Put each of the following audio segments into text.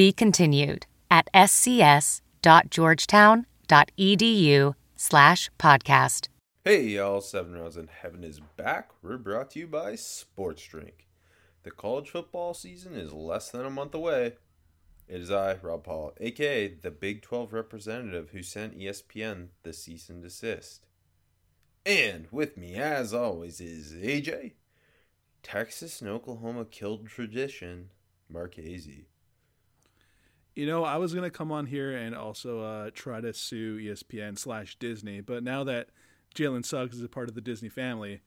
Be continued at scs.georgetown.edu slash podcast. Hey y'all, Seven Rounds in Heaven is back. We're brought to you by Sports Drink. The college football season is less than a month away. It is I, Rob Paul, aka the Big 12 representative who sent ESPN the cease and desist. And with me, as always, is AJ. Texas and Oklahoma killed tradition, Marchese. You know, I was gonna come on here and also uh, try to sue ESPN slash Disney, but now that Jalen Suggs is a part of the Disney family,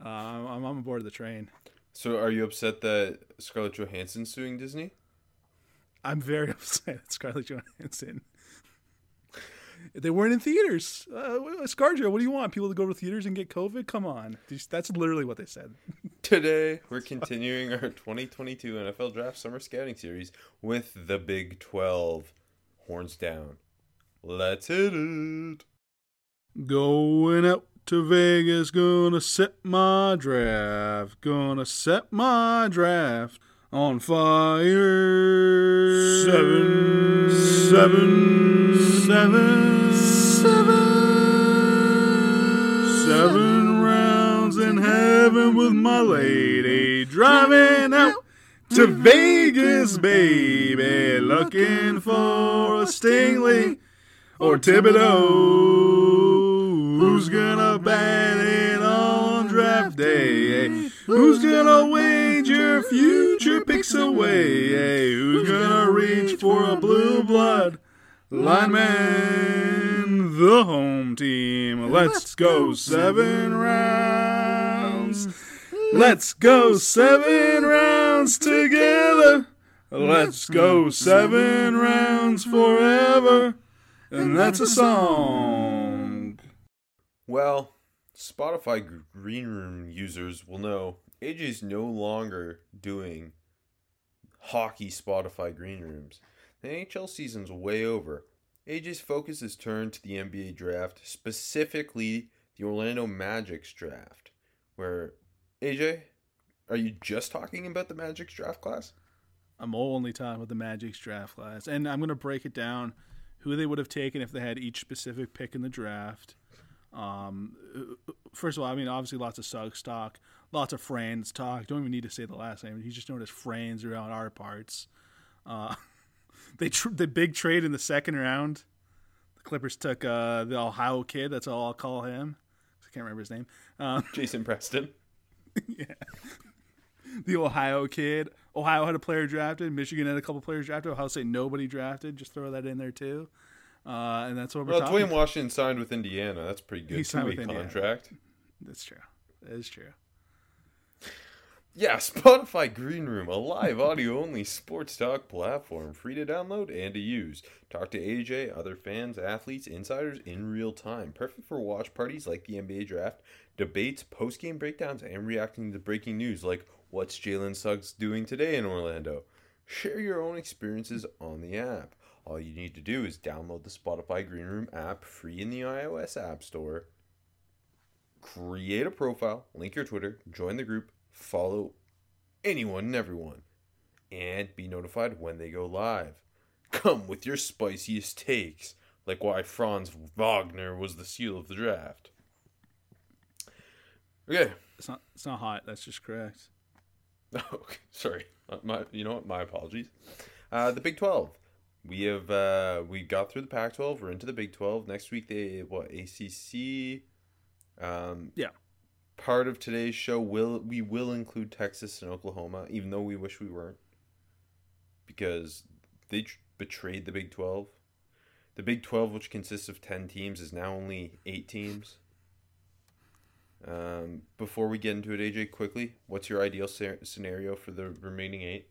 uh, I'm, I'm on board the train. So, are you upset that Scarlett Johansson's suing Disney? I'm very upset at Scarlett Johansson. They weren't in theaters. Uh, ScarJo, what do you want? People to go to theaters and get COVID? Come on. That's literally what they said. Today, we're continuing our 2022 NFL Draft Summer Scouting Series with the Big 12. Horns down. Let's hit it. Going out to Vegas, gonna set my draft. Gonna set my draft on fire. Seven, seven, seven, seven, seven rounds in heaven with my lady, driving out to Vegas, baby, looking for a Stingley or Thibodeaux. Who's gonna bat it on draft day? Who's gonna wager future picks away? Who's gonna reach for a blue blood lineman? The home team. Let's go seven rounds. Mm-hmm. Let's go seven rounds together. Let's mm-hmm. go seven rounds forever. And mm-hmm. that's a song. Well, Spotify Green Room users will know AJ's no longer doing hockey Spotify Green Rooms. The NHL season's way over. AJ's focus is turned to the NBA draft, specifically the Orlando Magic's draft. Where, AJ, are you just talking about the Magic's draft class? I'm only talking about the Magic's draft class. And I'm going to break it down who they would have taken if they had each specific pick in the draft. Um, first of all, I mean, obviously, lots of Suggs talk, lots of Franz talk. Don't even need to say the last name. He's just known as Franz around our parts. Uh, they tr- the big trade in the second round. The Clippers took uh, the Ohio kid. That's all I'll call him. I can't remember his name. Um, Jason Preston. yeah. The Ohio kid. Ohio had a player drafted. Michigan had a couple players drafted. Ohio State nobody drafted. Just throw that in there too. Uh, and that's what we're well, talking. Duane Washington signed with Indiana. That's pretty good. He signed with Indiana. contract. That's true. That is true. Yeah, Spotify Green Room, a live audio only sports talk platform, free to download and to use. Talk to AJ, other fans, athletes, insiders in real time. Perfect for watch parties like the NBA draft, debates, post game breakdowns, and reacting to breaking news like what's Jalen Suggs doing today in Orlando. Share your own experiences on the app. All you need to do is download the Spotify Green Room app free in the iOS App Store. Create a profile, link your Twitter, join the group, follow anyone and everyone, and be notified when they go live. Come with your spiciest takes, like why Franz Wagner was the seal of the draft. Okay. It's not. It's not hot. That's just correct. Okay, sorry. Uh, My, you know what? My apologies. Uh, the Big Twelve. We have uh, we got through the Pac-12. We're into the Big Twelve. Next week they what ACC. Um, Yeah. Part of today's show will we will include Texas and Oklahoma, even though we wish we weren't, because they tr- betrayed the Big Twelve. The Big Twelve, which consists of ten teams, is now only eight teams. Um, before we get into it, AJ, quickly, what's your ideal sce- scenario for the remaining eight?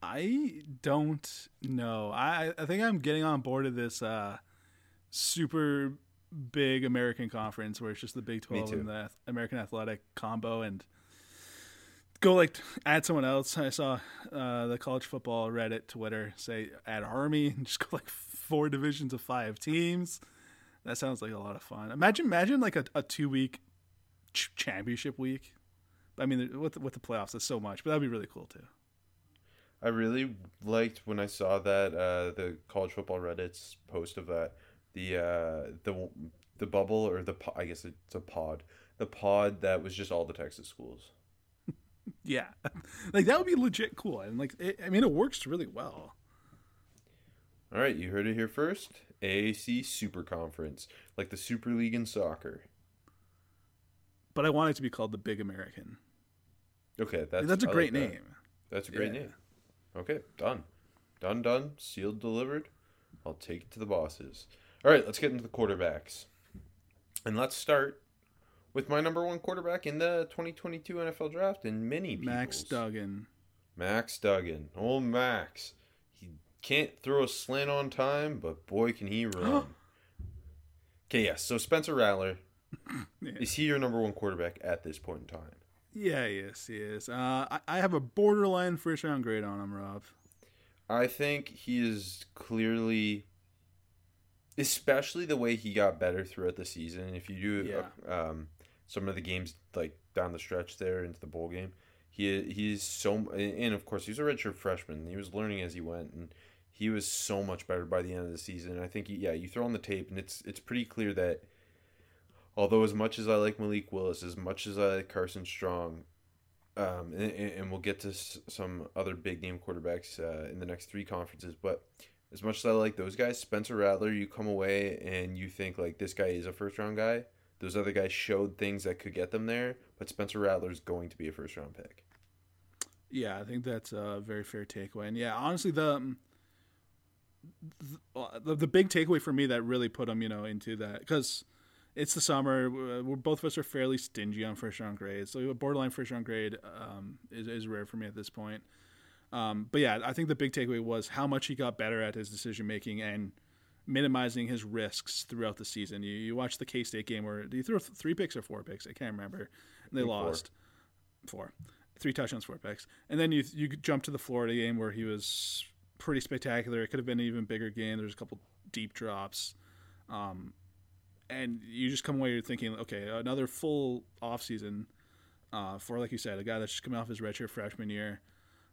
I don't know. I I think I'm getting on board of this uh, super big American conference where it's just the Big Twelve and the American Athletic combo, and go like add someone else. I saw uh, the college football Reddit, Twitter say add Army and just go like four divisions of five teams. That sounds like a lot of fun. Imagine imagine like a, a two week ch- championship week. I mean, with with the playoffs, it's so much, but that'd be really cool too. I really liked when I saw that uh, the college football Reddit's post of that the uh, the the bubble or the I guess it's a pod the pod that was just all the Texas schools. yeah, like that would be legit cool, and like it, I mean, it works really well. All right, you heard it here first. AAC Super Conference, like the Super League in soccer. But I want it to be called the Big American. Okay, that's that's a I great like name. That. That's a great yeah. name. Okay, done. Done, done. Sealed, delivered. I'll take it to the bosses. All right, let's get into the quarterbacks. And let's start with my number one quarterback in the 2022 NFL draft and many people's. Max Duggan. Max Duggan. Oh, Max. He can't throw a slant on time, but boy, can he run. okay, yes. So Spencer Rattler. yeah. Is he your number one quarterback at this point in time? Yeah, yes, he is. Uh, I, I have a borderline first round grade on him, Rob. I think he is clearly, especially the way he got better throughout the season. If you do yeah. uh, um, some of the games like down the stretch there into the bowl game, he he's so and of course he's a redshirt freshman. He was learning as he went, and he was so much better by the end of the season. I think yeah, you throw on the tape, and it's it's pretty clear that although as much as I like Malik Willis, as much as I like Carson Strong, um, and, and, we'll get to some other big name quarterbacks uh, in the next three conferences, but as much as I like those guys, Spencer Rattler, you come away and you think like this guy is a first round guy. Those other guys showed things that could get them there, but Spencer Rattler is going to be a first round pick. Yeah, I think that's a very fair takeaway. And yeah, honestly, the um, the, the big takeaway for me that really put him, you know, into that because it's the summer. We're, both of us are fairly stingy on first round grades, so a borderline first round grade um, is is rare for me at this point. Um, but yeah, I think the big takeaway was how much he got better at his decision making and minimizing his risks throughout the season. You, you watch the K State game where he threw throw three picks or four picks? I can't remember. And they lost four. three touchdowns, four picks, and then you you jump to the Florida game where he was pretty spectacular. It could have been an even bigger game. There's a couple deep drops. Um, and you just come away you're thinking, okay, another full off season uh, for, like you said, a guy that's just coming off his redshirt freshman year,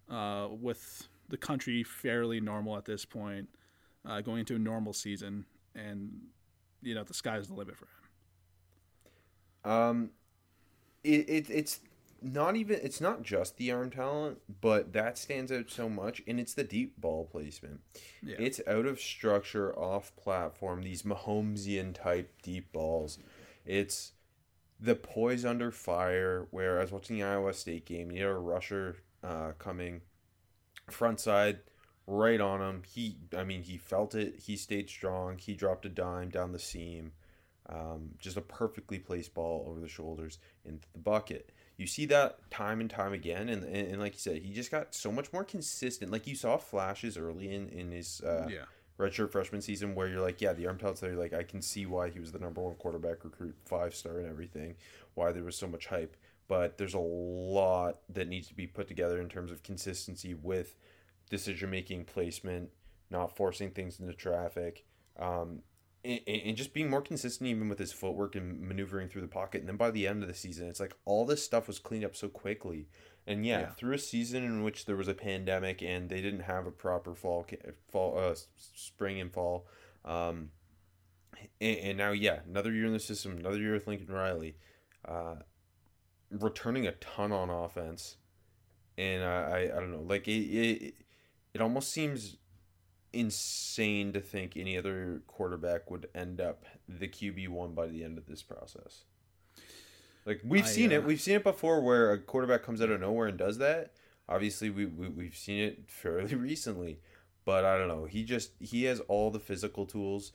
uh, with the country fairly normal at this point, uh, going into a normal season, and you know the sky's the limit for him. Um, it, it it's not even it's not just the arm talent, but that stands out so much, and it's the deep ball placement. Yeah. It's out of structure, off platform. These Mahomesian type deep balls. It's the poise under fire. Where I was watching the Iowa State game, you had a rusher uh, coming front side right on him. He, I mean, he felt it. He stayed strong. He dropped a dime down the seam. Um, just a perfectly placed ball over the shoulders into the bucket you see that time and time again and, and, and, like you said he just got so much more consistent like you saw flashes early in in his uh, yeah. redshirt freshman season where you're like yeah the arm talent's there like i can see why he was the number one quarterback recruit five star and everything why there was so much hype but there's a lot that needs to be put together in terms of consistency with decision making placement not forcing things into traffic um, and, and just being more consistent even with his footwork and maneuvering through the pocket. And then by the end of the season, it's like all this stuff was cleaned up so quickly. And yeah, yeah. through a season in which there was a pandemic and they didn't have a proper fall, fall, uh, spring and fall, um, and, and, now yeah, another year in the system, another year with Lincoln Riley, uh, returning a ton on offense, and I, I, I don't know, like it, it, it almost seems insane to think any other quarterback would end up the QB one by the end of this process. Like we've I, seen uh, it, we've seen it before where a quarterback comes out of nowhere and does that. Obviously, we, we we've seen it fairly recently, but I don't know. He just he has all the physical tools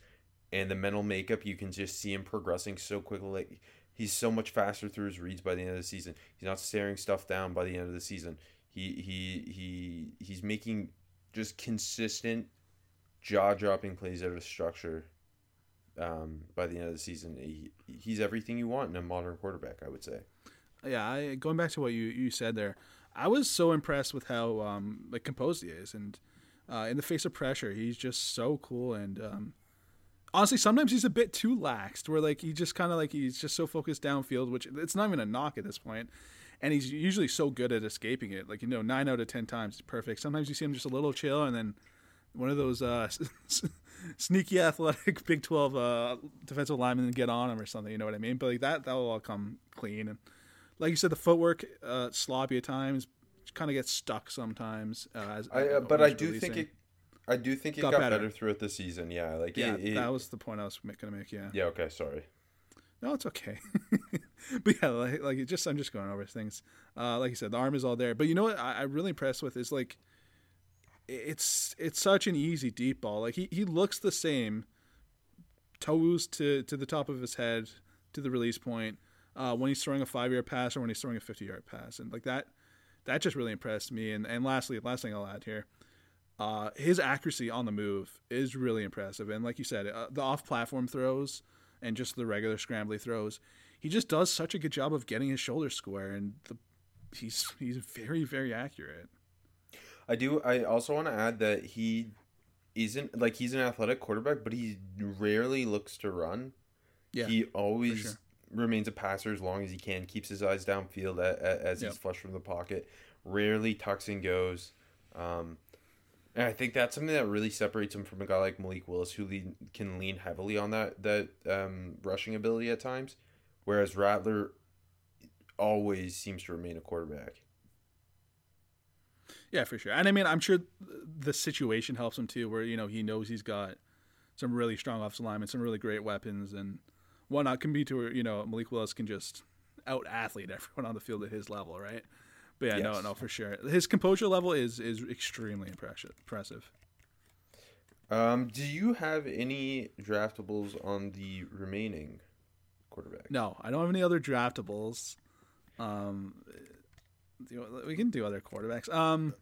and the mental makeup. You can just see him progressing so quickly. He's so much faster through his reads by the end of the season. He's not staring stuff down by the end of the season He he he he's making just consistent jaw dropping plays out of structure. Um, by the end of the season, he, he's everything you want in a modern quarterback. I would say. Yeah, I, going back to what you, you said there, I was so impressed with how um, like composed he is, and uh, in the face of pressure, he's just so cool. And um, honestly, sometimes he's a bit too laxed, where like he just kind of like he's just so focused downfield, which it's not even a knock at this point. And he's usually so good at escaping it. Like you know, nine out of ten times it's perfect. Sometimes you see him just a little chill, and then one of those uh, sneaky athletic Big Twelve uh, defensive linemen get on him or something. You know what I mean? But like that, that will all come clean. And like you said, the footwork uh, sloppy at times, kind of gets stuck sometimes. Uh, as, I, uh, but I do releasing. think it. I do think it got, got better. better. throughout the season. Yeah, like yeah, it, it, that was the point I was gonna make. Yeah. Yeah. Okay. Sorry. No, it's okay. but yeah, like, like just I'm just going over things. Uh, like you said, the arm is all there. But you know what I, I'm really impressed with is like it's it's such an easy deep ball. Like he, he looks the same, toes to to the top of his head to the release point uh, when he's throwing a five yard pass or when he's throwing a fifty yard pass, and like that that just really impressed me. And and lastly, last thing I'll add here. Uh, his accuracy on the move is really impressive, and like you said, uh, the off-platform throws and just the regular scrambly throws, he just does such a good job of getting his shoulder square, and the, he's he's very very accurate. I do. I also want to add that he isn't like he's an athletic quarterback, but he rarely looks to run. Yeah, he always sure. remains a passer as long as he can. Keeps his eyes downfield as yep. he's flush from the pocket. Rarely tucks and goes. Um, and I think that's something that really separates him from a guy like Malik Willis, who lean, can lean heavily on that that um, rushing ability at times, whereas Rattler always seems to remain a quarterback. Yeah, for sure. And I mean, I'm sure the situation helps him too, where you know he knows he's got some really strong offensive linemen, some really great weapons, and whatnot. Can be to you know Malik Willis can just out athlete everyone on the field at his level, right? But yeah, yes. no, no, for sure. His composure level is is extremely impressive. Um, do you have any draftables on the remaining quarterback? No, I don't have any other draftables. Um, we can do other quarterbacks. Um,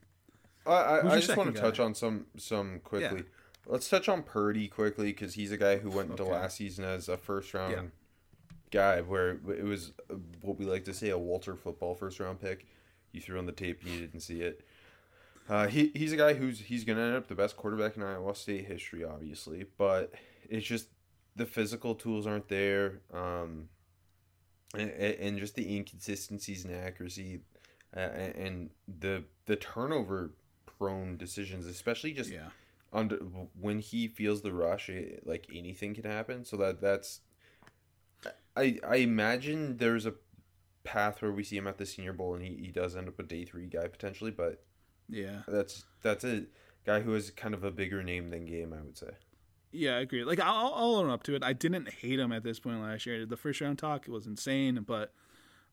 I, I, I just want to touch on some some quickly. Yeah. Let's touch on Purdy quickly because he's a guy who went into okay. last season as a first round yeah. guy, where it was what we like to say a Walter football first round pick. You threw on the tape and you didn't see it. Uh, he he's a guy who's he's gonna end up the best quarterback in Iowa State history, obviously, but it's just the physical tools aren't there, um, and, and just the inconsistencies and accuracy uh, and the the turnover prone decisions, especially just yeah. under when he feels the rush, it, like anything can happen. So that that's I I imagine there's a path where we see him at the Senior Bowl and he, he does end up a day three guy potentially, but yeah, that's that's a guy who is kind of a bigger name than game, I would say. Yeah, I agree. Like I'll, I'll own up to it. I didn't hate him at this point last year. The first round talk was insane, but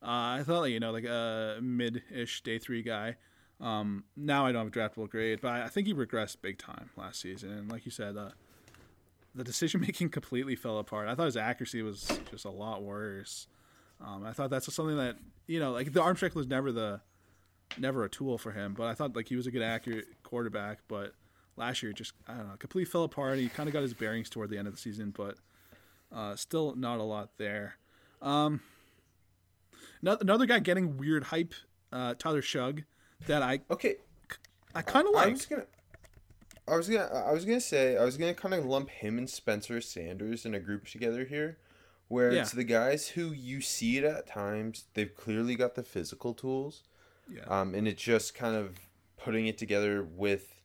uh, I thought, like, you know, like a mid-ish day three guy. Um, now I don't have a draftable grade, but I think he regressed big time last season. And like you said, uh, the decision making completely fell apart. I thought his accuracy was just a lot worse. Um, I thought that's something that you know, like the arm strength was never the never a tool for him. But I thought like he was a good accurate quarterback, but last year just I don't know, completely fell apart. He kind of got his bearings toward the end of the season, but uh, still not a lot there. Um, Another guy getting weird hype, uh, Tyler Shough, that I okay, I kind of like. I was gonna, I was gonna, I was gonna say, I was gonna kind of lump him and Spencer Sanders in a group together here, where yeah. it's the guys who you see it at times. They've clearly got the physical tools, yeah. Um, and it's just kind of putting it together with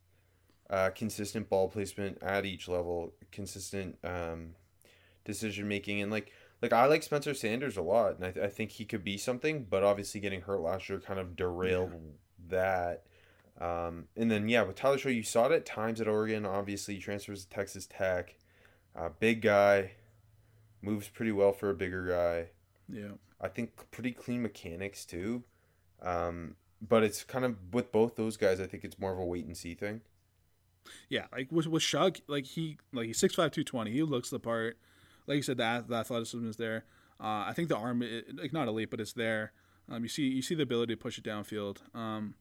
uh, consistent ball placement at each level, consistent um, decision making, and like like I like Spencer Sanders a lot, and I, th- I think he could be something. But obviously, getting hurt last year kind of derailed yeah. that. Um, and then yeah, with Tyler Shough you saw it at times at Oregon. Obviously, he transfers to Texas Tech. Uh, big guy, moves pretty well for a bigger guy. Yeah, I think pretty clean mechanics too. Um, but it's kind of with both those guys. I think it's more of a wait and see thing. Yeah, like with with Shough, like he like he's six five two twenty. He looks the part like you said, the, the athleticism is there. Uh, I think the arm, it, like not elite, but it's there. Um, you see, you see the ability to push it downfield. Um,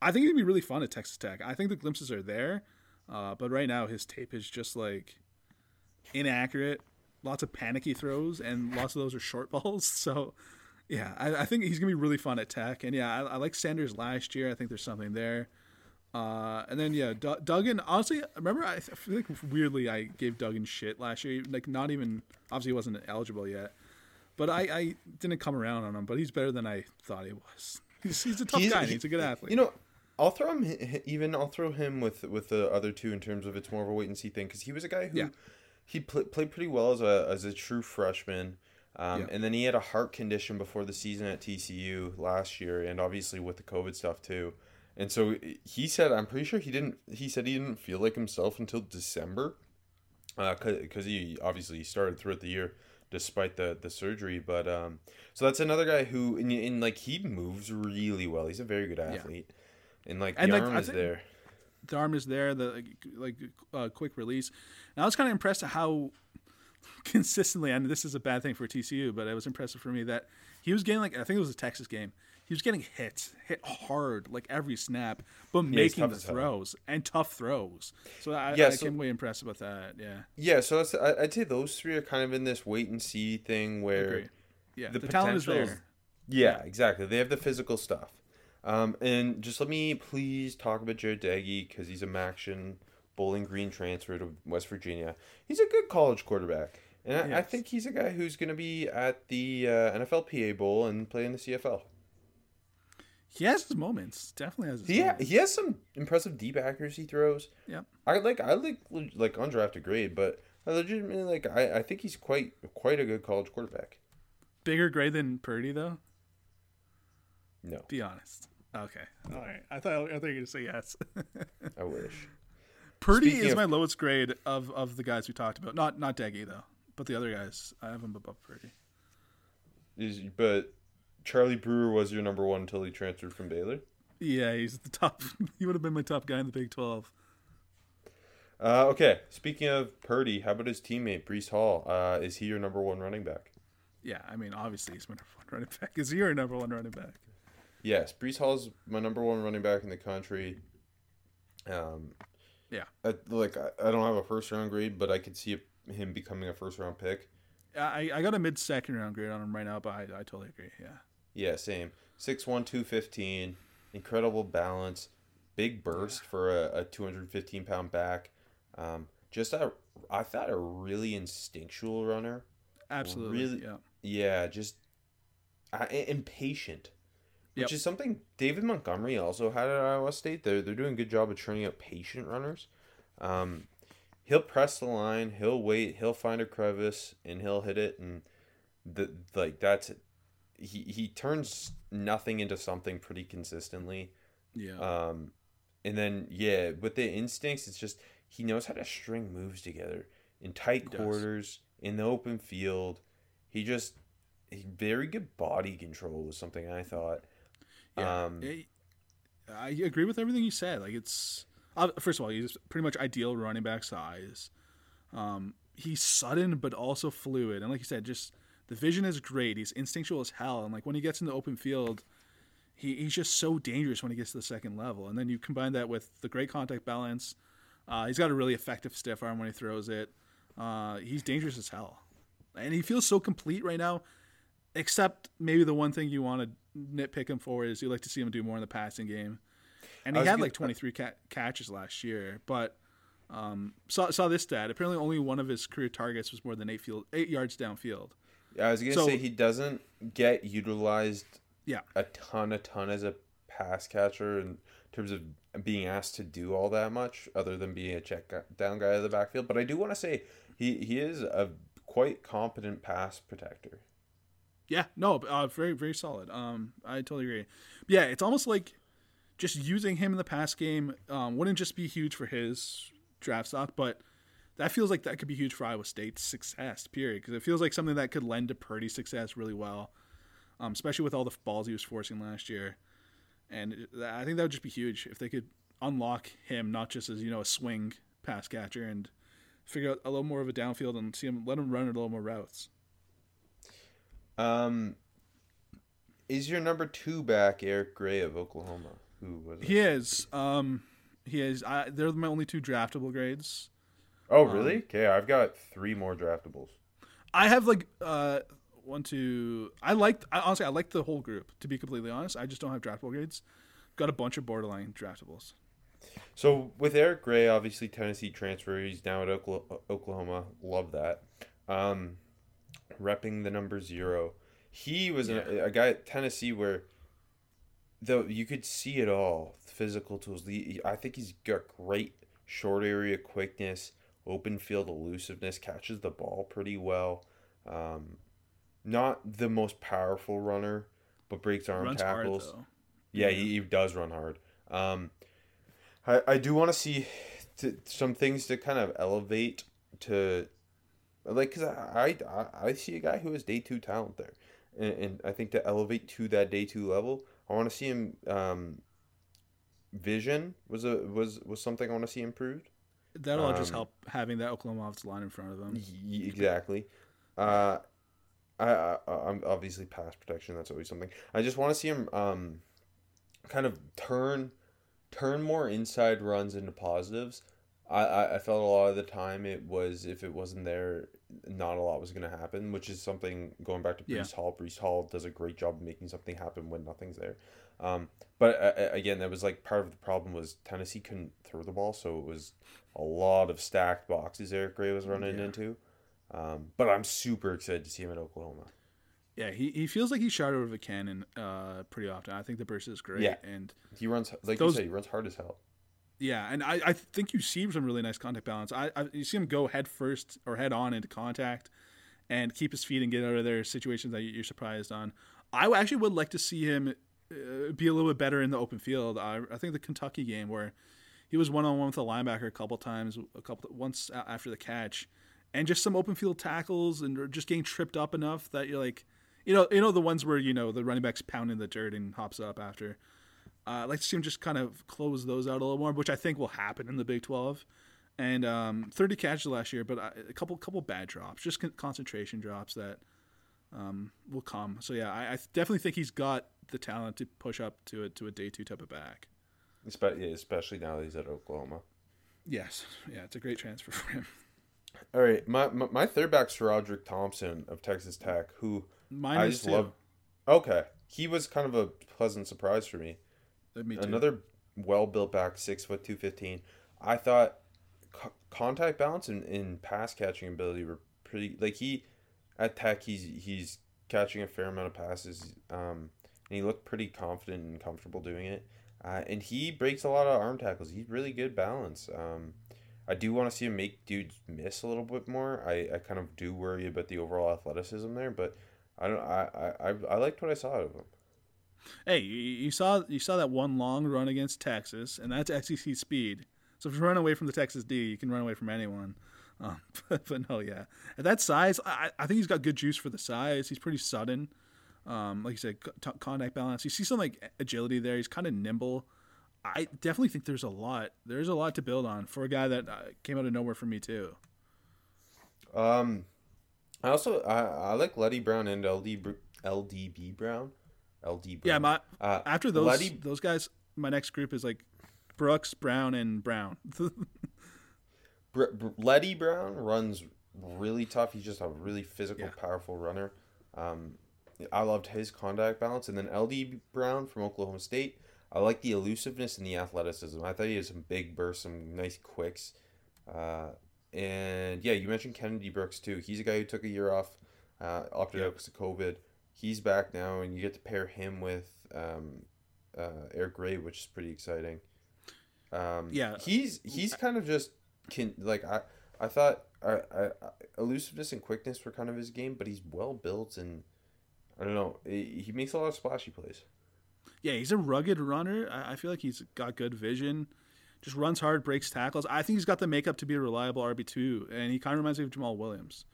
I think it'd be really fun at Texas Tech. I think the glimpses are there, uh, but right now his tape is just like inaccurate. Lots of panicky throws, and lots of those are short balls. So, yeah, I, I think he's gonna be really fun at Tech. And yeah, I, I like Sanders last year. I think there's something there. Uh, and then yeah, D- Duggan. Honestly, remember I feel like weirdly I gave Duggan shit last year. Like not even obviously he wasn't eligible yet, but I, I didn't come around on him. But he's better than I thought he was. He's, he's a tough He's- guy. he- he's a good athlete. You know, I'll throw him even. I'll throw him with with the other two in terms of it's more of a wait and see thing because he was a guy who Yeah. He pl- played pretty well as a as a true freshman. Um, Yeah. And then he had a heart condition before the season at TCU last year, and obviously with the COVID stuff too. And so he said, I'm pretty sure he didn't. He said he didn't feel like himself until December, because he obviously started throughout the year despite the the surgery. But um, so that's another guy who, in, in like he moves really well. He's a very good athlete, and like And, the like, arm is think- there. The arm is there, the like, uh, quick release. And I was kind of impressed at how consistently, and this is a bad thing for TCU, but it was impressive for me that he was getting like I think it was a Texas game. He was getting hit, hit hard, like every snap, but he's making the hell. throws and tough throws. So I, Yeah, I so- came away impressed about that. Yeah, Yeah, so that's, I, I'd say those three are kind of in this wait and see thing where. Yeah, The the, talent is potential is- there. Yeah, exactly. They have the physical stuff. Um, and just let me please talk about Jarret Doege because he's a Maction Bowling Green transfer to West Virginia. He's a good college quarterback. And I, I think he's a guy who's going to be at the uh, NFLPA Bowl and play in the CFL. He has his moments. Definitely has his He, ha- moments. he has some impressive deep accuracy throws. Yep. I like I like like undrafted grade, but I legitimately like I, I think he's quite quite a good college quarterback. Bigger grade than Purdy though. No, Be honest. Okay. All right. I thought I thought you were gonna say yes. I wish. Purdy Speaking is of- my lowest grade of, of the guys we talked about. Not not Doege though, but the other guys I have him above Purdy. Is but Charlie Brewer was your number one until he transferred from Baylor. Yeah, he's the top. he would have been my top guy in the Big Twelve. Uh, okay, speaking of Purdy, how about his teammate Breece Hall? Uh, is he your number one running back? Yeah, I mean obviously he's my number one running back. Is he your number one running back? Yes, Breece Hall's my number one running back in the country. Um, Yeah. I, like I, I don't have a first round grade, but I could see him becoming a first round pick. I I got a mid second round grade on him right now, but I, I totally agree. Yeah. Yeah, same. 6'1", 215, incredible balance, big burst for a, a 215 pound back. Um, just a, I thought a really instinctual runner. Absolutely. Really- Yeah. Yeah, just uh, impatient, which is something David Montgomery also had at Iowa State. They're they're doing a good job of churning out patient runners. Um, he'll press the line, he'll wait, he'll find a crevice, and he'll hit it, and the like that's he he turns nothing into something pretty consistently. Yeah. Um, and then yeah, with the instincts, it's just he knows how to string moves together in tight does. quarters in the open field. He just he, very good body control was something I thought. Yeah, Um, I- I agree with everything you said. Like it's uh, first of all, he's pretty much ideal running back size. Um, he's sudden but also fluid, and like you said, just the vision is great. He's instinctual as hell, and like when he gets in the open field, he, he's just so dangerous when he gets to the second level. And then you combine that with the great contact balance. Uh, he's got a really effective stiff arm when he throws it. Uh, he's dangerous as hell, and he feels so complete right now except maybe the one thing you want to nitpick him for is you like to see him do more in the passing game. And he had gonna- like 23 ca- catches last year, but um, saw saw this stat. Apparently, only one of his career targets was more than eight field eight yards downfield. Yeah, I was gonna So- say he doesn't get utilized Yeah, a ton, a ton as a pass catcher in terms of being asked to do all that much, other than being a check down guy of the backfield. But I do want to say he he is a quite competent pass protector. Yeah, no, uh, very very solid. Um, I totally agree. Yeah, it's almost like just using him in the pass game um, wouldn't just be huge for his draft stock, but that feels like that could be huge for Iowa State's success. Period, because it feels like something that could lend to Purdy's success really well, um, especially with all the balls he was forcing last year. And it- I think that would just be huge if they could unlock him not just as you know a swing pass catcher and figure out a little more of a downfield and see him let him run a little more routes. Um, is your number two back Eric Gray of Oklahoma? Who was it? He is. Um, he is. I, they're my only two draftable grades. Oh, really? Okay, I've got three more draftables. I have like uh one two. I liked. I, honestly, I like the whole group. To be completely honest, I just don't have draftable grades. Got a bunch of borderline draftables. So with Eric Gray, obviously Tennessee transfer. He's now at Oklahoma. Love that. Um, repping the number zero. He was a, a guy at Tennessee where, though you could see it all, physical tools. The, I think he's got great short area quickness, open field elusiveness, catches the ball pretty well. Um, not the most powerful runner, but breaks arm Runs tackles. hard though. Yeah, he, he does run hard. Um, I, I do want to see t- some things to kind of elevate to, like, cause I, I I see a guy who has day two talent there, and, and I think to elevate to that day two level, I want to see him. Um, vision was a was was something I want to see improved. That'll just Um, help having that Oklahoma offensive line in front of them. Y- exactly. Uh, I, I I'm obviously pass protection. That's always something. I just want to see him um, kind of turn turn more inside runs into positives. I, I, felt a lot of the time it was if it wasn't there, not a lot was going to happen, which is something going back to Yeah. Breece Hall. Breece Hall does a great job of making something happen when nothing's there. Um, but uh, uh, again, that was like part of the problem was Tennessee couldn't throw the ball, so it was a lot of stacked boxes Eric Gray was running Yeah. into. Um, but I'm super excited to see him at Oklahoma. Yeah, he, he feels like he's shot out of a cannon uh, pretty often. I think the burst is great. Yeah. And He runs like Those- you said, he runs hard as hell. Yeah, and I, I think you see some really nice contact balance. I, I you see him go head first or head on into contact and keep his feet and get out of there situations that you're surprised on. I actually would like to see him uh, be a little bit better in the open field. I, I think the Kentucky game where he was one on one with a linebacker a couple times, a couple once after the catch, and just some open field tackles and just getting tripped up enough that you're like, you know, you know the ones where you know the running back's pounding the dirt and hops up after. Uh, I'd like to see him just kind of close those out a little more, which I think will happen in the Big Twelve. And um, 30 catches last year, but uh, a couple couple bad drops, just con- concentration drops that um, will come. So yeah, I, I definitely think he's got the talent to push up to a to a day two type of back. Especially now that he's at Oklahoma. Yes, yeah, it's a great transfer for him. All right, my my, my third back's Roderick Thompson of Texas Tech, who Mine I just too. love. Okay, he was kind of a pleasant surprise for me. Another well built back, six foot two fifteen. I thought co- contact balance and, and pass catching ability were pretty. Like he at Tech, he's he's catching a fair amount of passes. Um, and he looked pretty confident and comfortable doing it. Uh, and he breaks a lot of arm tackles. He's really good balance. Um, I do want to see him make dudes miss a little bit more. I, I kind of do worry about the overall athleticism there, but I don't. I, I, I, I liked what I saw out of him. Hey, you, saw you saw that one long run against Texas, and that's SEC speed. So if you run away from the Texas D, you can run away from anyone. Um, but, but no, yeah, at that size, I, I think he's got good juice for the size. He's pretty sudden. Um, like you said, co- contact balance. You see some like agility there. He's kind of nimble. I definitely think there's a lot. There's a lot to build on for a guy that uh, came out of nowhere for me too. Um, I also I, I like Leddie Brown and LD LDB Brown, LD Brown. Yeah, my uh, after those those guys, my next group is like Brooks, Brown, and Brown. Br- Br- Leddie Brown runs really tough. He's just a really physical, Yeah. powerful runner. Um, I loved his contact balance, and then LD Brown from Oklahoma State. I like the elusiveness and the athleticism. I thought he had some big bursts, some nice quicks. Uh, and yeah, you mentioned Kennedy Brooks too. He's a guy who took a year off, uh, opted out because of COVID. He's back now, and you get to pair him with um, uh, Eric Gray, which is pretty exciting. Um, Yeah. he's he's kind of just can like I I thought I, I, I- elusiveness and quickness were kind of his game, but he's well built and I don't know. He he makes a lot of splashy plays. Yeah, he's a rugged runner. I I feel like he's got good vision. Just runs hard, breaks tackles. I think he's got the makeup to be a reliable RB two, and he kind of reminds me of Jamaal Williams.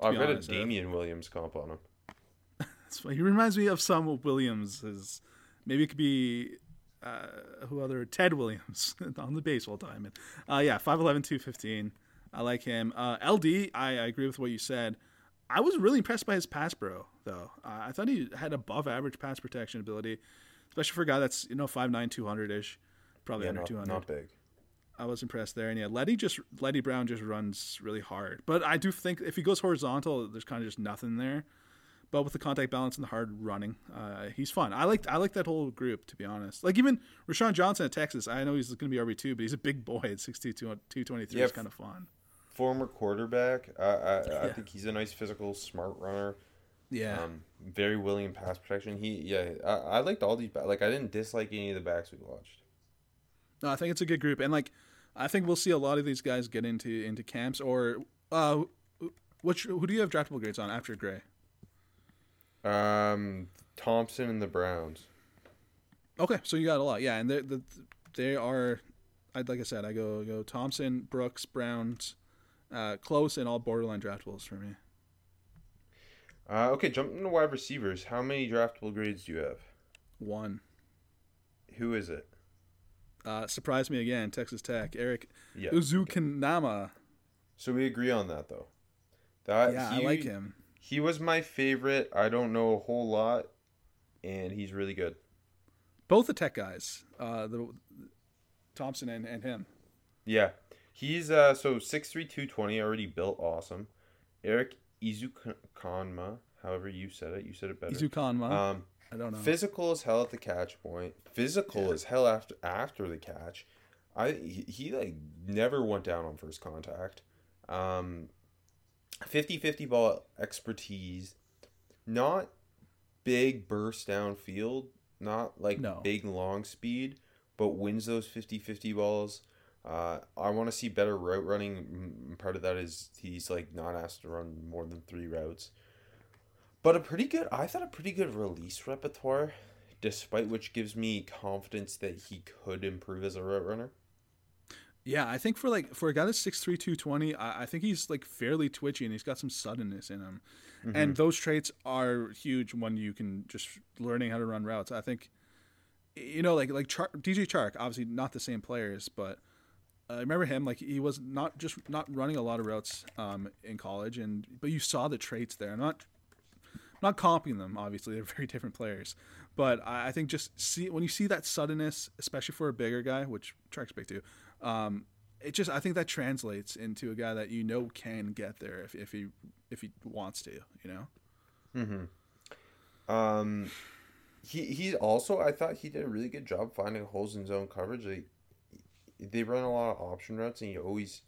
I've be read honest, a Damien Williams comp on him. He reminds me of some Williams. Maybe it could be uh, who other Ted Williams on the baseball diamond. Uh, yeah, 5'11", 215. I like him. Uh, LD, I, I agree with what you said. I was really impressed by his pass pro, though. Uh, I thought he had above average pass protection ability. especially for a guy that's you know five nine, two hundred ish, probably Yeah, under two hundred. not big. I was impressed there, and yeah, Leddie just Leddie Brown just runs really hard. But I do think if he goes horizontal, there's kind of just nothing there. But with the contact balance and the hard running, uh, he's fun. I like I like that whole group to be honest. Like even Roschon Johnson at Texas, I know he's going to be RB two, but he's a big boy at 6'2", 223. Yeah, It's kind of fun. Former quarterback. I I, I think he's a nice physical, smart runner. Yeah, Um, very willing in pass protection. He yeah. I, I liked all these. Like I didn't dislike any of the backs we watched. no, I think it's a good group, and like I think we'll see a lot of these guys get into into camps or uh, which who do you have draftable grades on after Gray? Um, Thompson and the Browns. Okay, so you got a lot, yeah, and they the they are, I like I said, I go go Thompson, Brooks, Browns, uh, close, and all borderline draftables for me. Uh, okay, jumping to wide receivers. How many draftable grades do you have? One Who is it? uh, surprised me again, Texas Tech, Eric Yeah. Ezukanma. So we agree on that though. That Yeah, he, I like him. He was my favorite. I don't know a whole lot, and he's really good. Both the Tech guys, uh, the Thompson and, and him. Yeah, he's uh so six three two twenty already built awesome. Erik Ezukanma, however you said it, you said it better. Uzukanma. Um, I don't know. physical as hell at the catch point. Physical as hell after after the catch. I he, he like never went down on first contact. Um 50-50 ball expertise. Not big burst downfield, not like No. big long speed, but wins those 50-50 balls. Uh, I want to see better route running. Part of that is he's like not asked to run more than three routes. But a pretty good, I thought a pretty good release repertoire, despite which gives me confidence that he could improve as a route runner. Yeah, I think for like for a guy that's six three two twenty, I, I think he's like fairly twitchy and he's got some suddenness in him, and those traits are huge when you can just learning how to run routes. I think, you know, like like Char- DJ Chark, obviously not the same players, but I remember him like he was not just not running a lot of routes um, in college, and but you saw the traits there. I'm not not copying them, obviously they're very different players, but I, I think just see when you see that suddenness, especially for a bigger guy, which Chark's big too. Um, it just I think that translates into a guy that you know can get there if, if he if he wants to, you know. Hmm. Um, he he also I thought he did a really good job finding holes in zone coverage. They they run a lot of option routes, and he always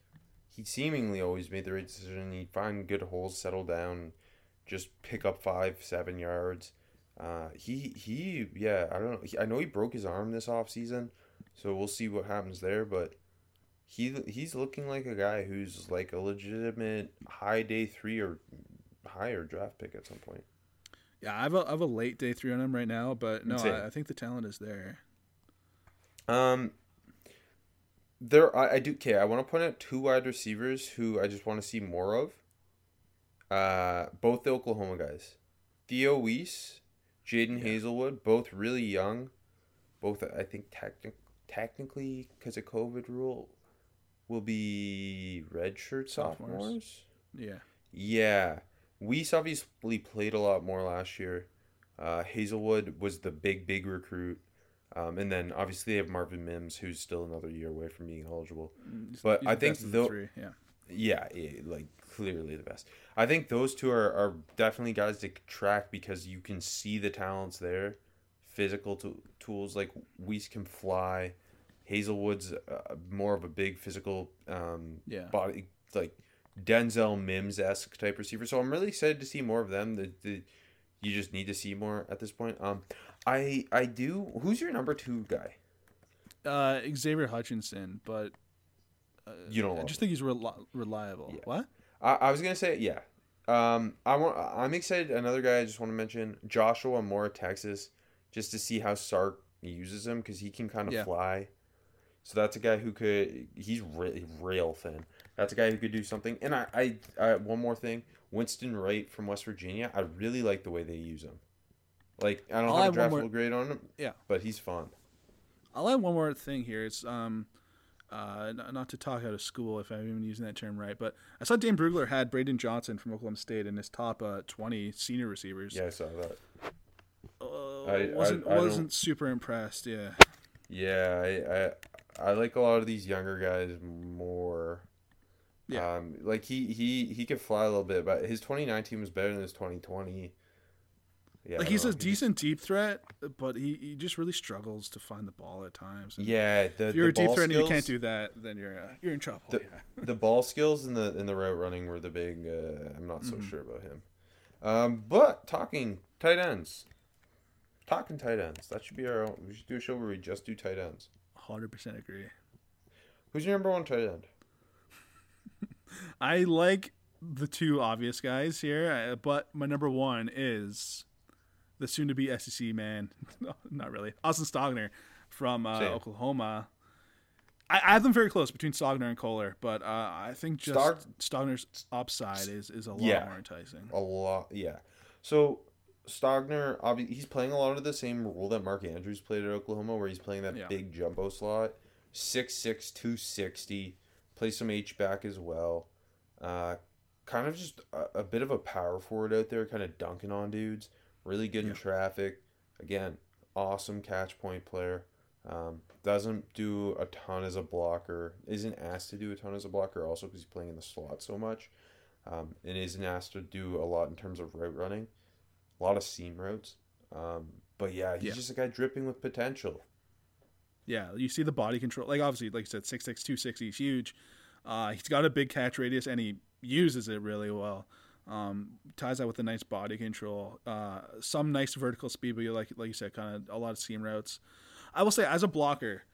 he seemingly always made the right decision. He'd find good holes, settle down, just pick up five seven yards. Uh, he he yeah I don't know. He, I know he broke his arm this off season, so we'll see what happens there. But he he's looking like a guy who's like a legitimate high day three or higher draft pick at some point. Yeah, I have a I have a late day three on him right now, but no, I, I think the talent is there. Um, there I, I do okay. I want to point out two wide receivers who I just want to see more of. Uh, both the Oklahoma guys, Theo Wease, Jadon Haselwood, both really young, both I think technic- technically because of COVID rule, will be redshirt Sophomores. sophomores. Yeah, Yeah, Wease obviously played a lot more last year. Uh, Haselwood was the big, big recruit. Um, and then obviously they have Marvin Mims, who's still another year away from being eligible. But He's I think best of the three. Yeah, Yeah, like clearly the best. I think those two are, are definitely guys to track because you can see the talents there. Physical to- tools like Wease can fly. Haselwood's uh, more of a big physical um, Yeah. body, like Denzel Mims esque type receiver. So I'm really excited to see more of them. The, the you just need to see more at this point. Um, I I do. Who's your number two guy? uh, Xavier Hutchinson, but You don't I just think he's reli- reliable. What? I, I was gonna say yeah. Um, I want. I'm excited. Another guy I just want to mention, Joshua Moore, Texas, just to see how Sark uses him because he can kind of Yeah. fly. So that's a guy who could. He's really real thin. That's a guy who could do something. And I, I, I one more thing, Winston Wright from West Virginia. I really like the way they use him. Like I don't I'll have a draftable more- grade on him. Yeah. but he's fun. I'll add one more thing here. It's um, uh, not to talk out of school if I'm even using that term right, but I saw Dane Brugler had Braydon Johnson from Oklahoma State in his top uh, 20 senior receivers. Yeah, I saw that. Uh, I- wasn't I don't- wasn't super impressed. Yeah, Yeah, I, I like a lot of these younger guys more. Yeah. Um, like he he he could fly a little bit, but his 2019 was better than his 2020. Yeah, like he's a know, he just- decent deep threat, but he, he just really struggles to find the ball at times. And Yeah, the if you're the a deep threat and you can't do that, then you're uh, you're in trouble. The, yeah. the ball skills and the and the route running were the big. Uh, I'm not Mm-hmm. so sure about him. Um, but talking tight ends, talking tight ends. That should be our. Own, we should do a show where we just do tight ends. Hundred percent agree. Who's your number one tight end? I like the two obvious guys here, uh, but my number one is the soon-to-be SEC man. no, not really. Austin Stogner from uh, Oklahoma. I, I have them very close between Stogner and Kolar, but uh, I think just Stog- Stogner's upside is, is a lot Yeah. more enticing. A lot, yeah. So Stogner, obviously, he's playing a lot of the same role that Mark Andrews played at Oklahoma, where he's playing that Yeah. big jumbo slot, 6'6", 260, plays some H back as well. Uh, kind of just a, a bit of a power forward out there, kind of dunking on dudes. Really good in traffic. Again, awesome catch point player. Um, doesn't do a ton as a blocker. Isn't asked to do a ton as a blocker also because he's playing in the slot so much um, and isn't asked to do a lot in terms of route running, a lot of seam routes. Um, but yeah, he's Yeah. just a guy dripping with potential. Yeah, you see the body control. Like obviously, like you said, 6'6", 260, he's huge. Uh, he's got a big catch radius and he uses it really well. Um, ties that with a nice body control. Uh, some nice vertical speed, but you like like you said, kind of a lot of seam routes. I will say, as a blocker,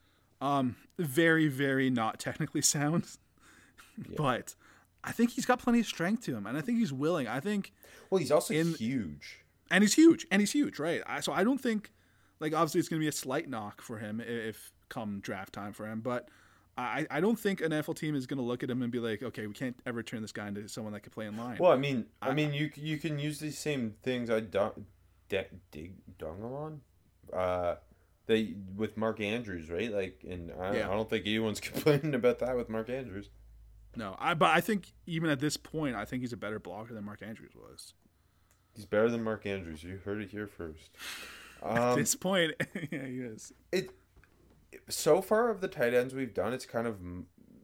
um, very very not technically sound, but I think he's got plenty of strength to him, and I think he's willing. I think Well, he's also In- huge. And he's huge, and he's huge, right? I, so I don't think, like, obviously it's going to be a slight knock for him if, if come draft time for him, but I, I don't think an NFL team is going to look at him and be like, okay, we can't ever turn this guy into someone that can play in line. Well, I mean, I mean, you you can use these same things I dun- de- dig on. Uh, they with Mark Andrews, right? Like, and I, Yeah. I don't think anyone's complaining about that with Mark Andrews. no, I, but I think even at this point, I think he's a better blocker than Mark Andrews was. He's better than Mark Andrews. You heard it here first. At Um, this point, yeah, he is. it so far of the tight ends we've done, it's kind of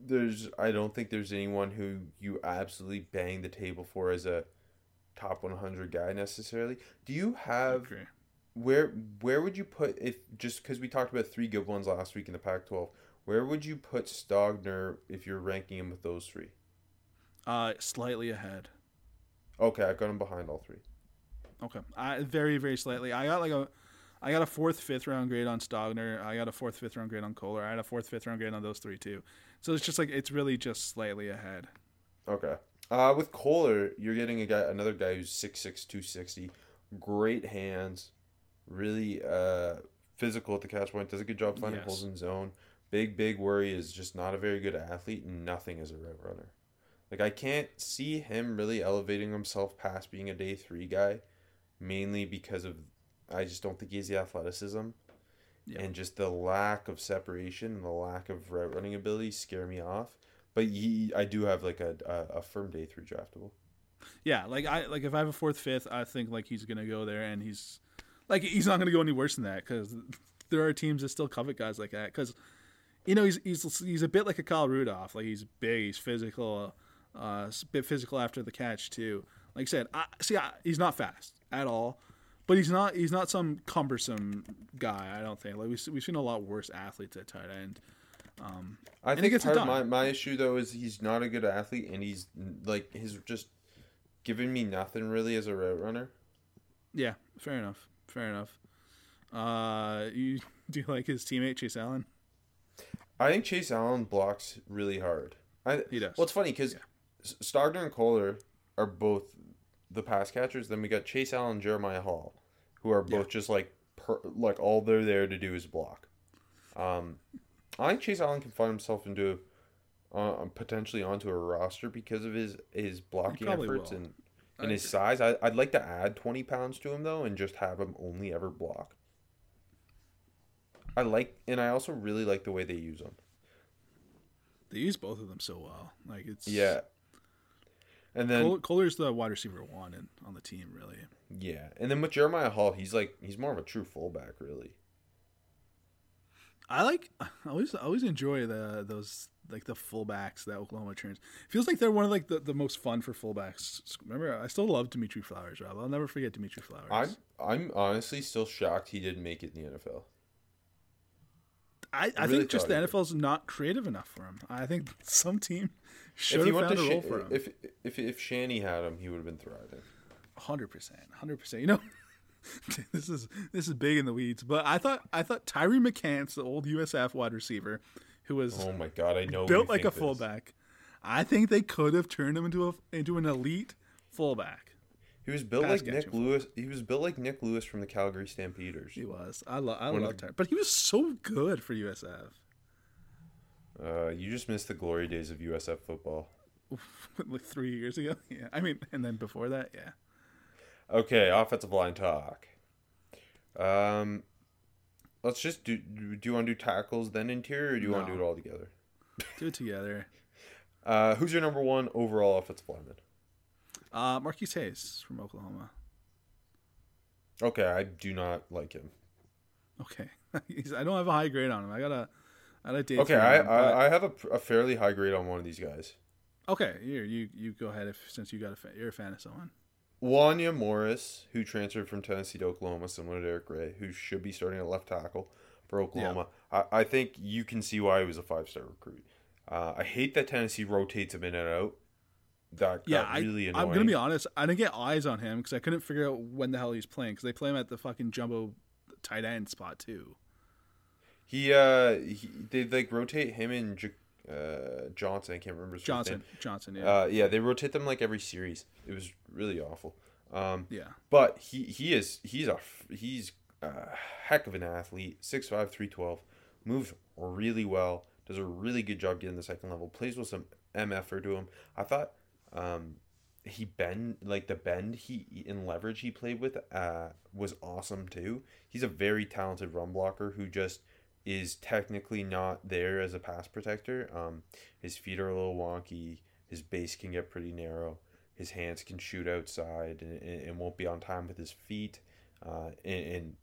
there's. I don't think there's anyone who you absolutely bang the table for as a top 100 guy necessarily. Do you have agree. where where would you put if just because we talked about three good ones last week in the Pac-12? Where would you put Stogner if you're ranking him with those three? Uh, slightly ahead. Okay, I've got him behind all three. Okay, I very very slightly. I got like a, I got a fourth fifth round grade on Stogner. I got a fourth fifth round grade on Kolar. I had a fourth fifth round grade on those three too. So it's just like it's really just slightly ahead. Okay. Uh, with Kolar, you're getting a guy, another guy who's 6'6", 260, great hands, really uh, physical at the catch point, does a good job finding Yes. holes in zone. Big, big worry is just not a very good athlete and nothing as a route runner. Like, I can't see him really elevating himself past being a day three guy, mainly because of, I just don't think he has the athleticism. Yeah. And just the lack of separation and the lack of route running ability scare me off. But he, I do have like a, a, a firm day three draftable. Yeah, like I like if I have a fourth fifth, I think like he's gonna go there, and he's like he's not gonna go any worse than that because there are teams that still covet guys like that because you know he's he's he's a bit like a Kyle Rudolph. Like he's big, he's physical, uh, a bit physical after the catch too. Like I said, I, see, I, he's not fast at all, but he's not he's not some cumbersome guy. I don't think. Like we've we've seen a lot worse athletes at tight end. Um, I think part of my, my issue though is he's not a good athlete and he's like he's just giving me nothing really as a route runner. yeah, fair enough. Fair enough. Uh, you do you like his teammate Chase Allen? I think Chase Allen blocks really hard. I, He does. Well, it's funny because Stogner and Kolar are both the pass catchers. Then we got Chase Allen and Jeremiah Hall, who are both just like per, like all they're there to do is block. Um, I think Chase Allen can find himself into uh, potentially onto a roster because of his his blocking efforts will. and and his size. I, I'd like to add twenty pounds to him though, and just have him only ever block. I like, and I also really like the way they use him. They use both of them so well. Like it's Yeah. And then Col- Kolar's the wide receiver one in, on the team, really. yeah, and then with Jeremiah Hall, he's like he's more of a true fullback, really. I like. I always I always enjoy the those like the fullbacks that Oklahoma turns. Feels like they're one of like the, the most fun for fullbacks. Remember, I still love Dimitri Flowers, Rob. I'll never forget Dimitri Flowers. I'm I'm honestly still shocked he didn't make it in the NFL. I, I really think just the NFL's not creative enough for him. I think some team should if he have went to a role for him. if if if Shanny had him, he would have been thriving. Hundred percent, hundred percent. You know, this is this is big in the weeds, but I thought I thought Tyree McCants, the old USF wide receiver, who was Oh my god, I know. built like a this. fullback. I think they could have turned him into a into an elite fullback. He was built Pass like Nick Lewis. He was built like Nick Lewis from the Calgary Stampeders. He was. I love. I love Tyree, but he was so good for USF. Uh, you just missed the glory days of USF football. like three years ago. Yeah, I mean, and then before that, yeah. Okay, offensive line talk. Um, let's just do. Do you want to do tackles then interior, or do you want to do it all together? Do it together. Uh, who's your number one overall offensive lineman? Uh, Marquis Hayes from Oklahoma. Okay, I do not like him. Okay, I don't have a high grade on him. I gotta. I like day Okay, I, but- I I have a, a fairly high grade on one of these guys. Okay, here you you go ahead if since you got a fa- you're a fan of someone. Wanya Morris, who transferred from Tennessee to Oklahoma, similar to Eric Gray, who should be starting at left tackle for Oklahoma. I, I think you can see why he was a five star recruit. Uh, I hate that Tennessee rotates him in and out. That Yeah, got I, really I'm gonna be honest. I didn't get eyes on him because I couldn't figure out when the hell he's playing because they play him at the fucking jumbo tight end spot too. He uh he, they like rotate him and J- uh Johnson. I can't remember his Johnson, name. Johnson, yeah, Uh, yeah, they rotate them like every series. It was really awful. Um, yeah. But he he is he's a he's a heck of an athlete. 6'5", 312, moves really well. Does a really good job getting the second level. Plays with some mf'er to him. I thought um, he bend like the bend he in leverage he played with uh, was awesome too. He's a very talented run blocker who just is technically not there as a pass protector. Um, his feet are a little wonky. His base can get pretty narrow. His hands can shoot outside and, and, won't be on time with his feet. Uh, and, and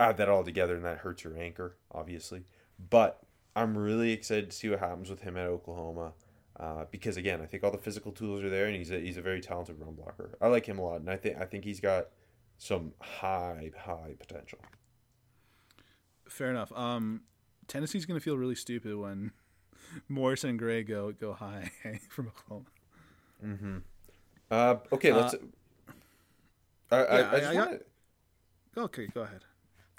add that all together and that hurts your anchor obviously. But i'm really excited to see what happens with him at oklahoma uh, because again i think all the physical tools are there and he's a, he's a very talented run blocker. I like him a lot and i think i think he's got some high high potential Fair enough. Um, Tennessee's gonna feel really stupid when Morris and Gray go go high from Oklahoma. uh, okay let's I, I, yeah, I, just I wanna- Okay, go ahead.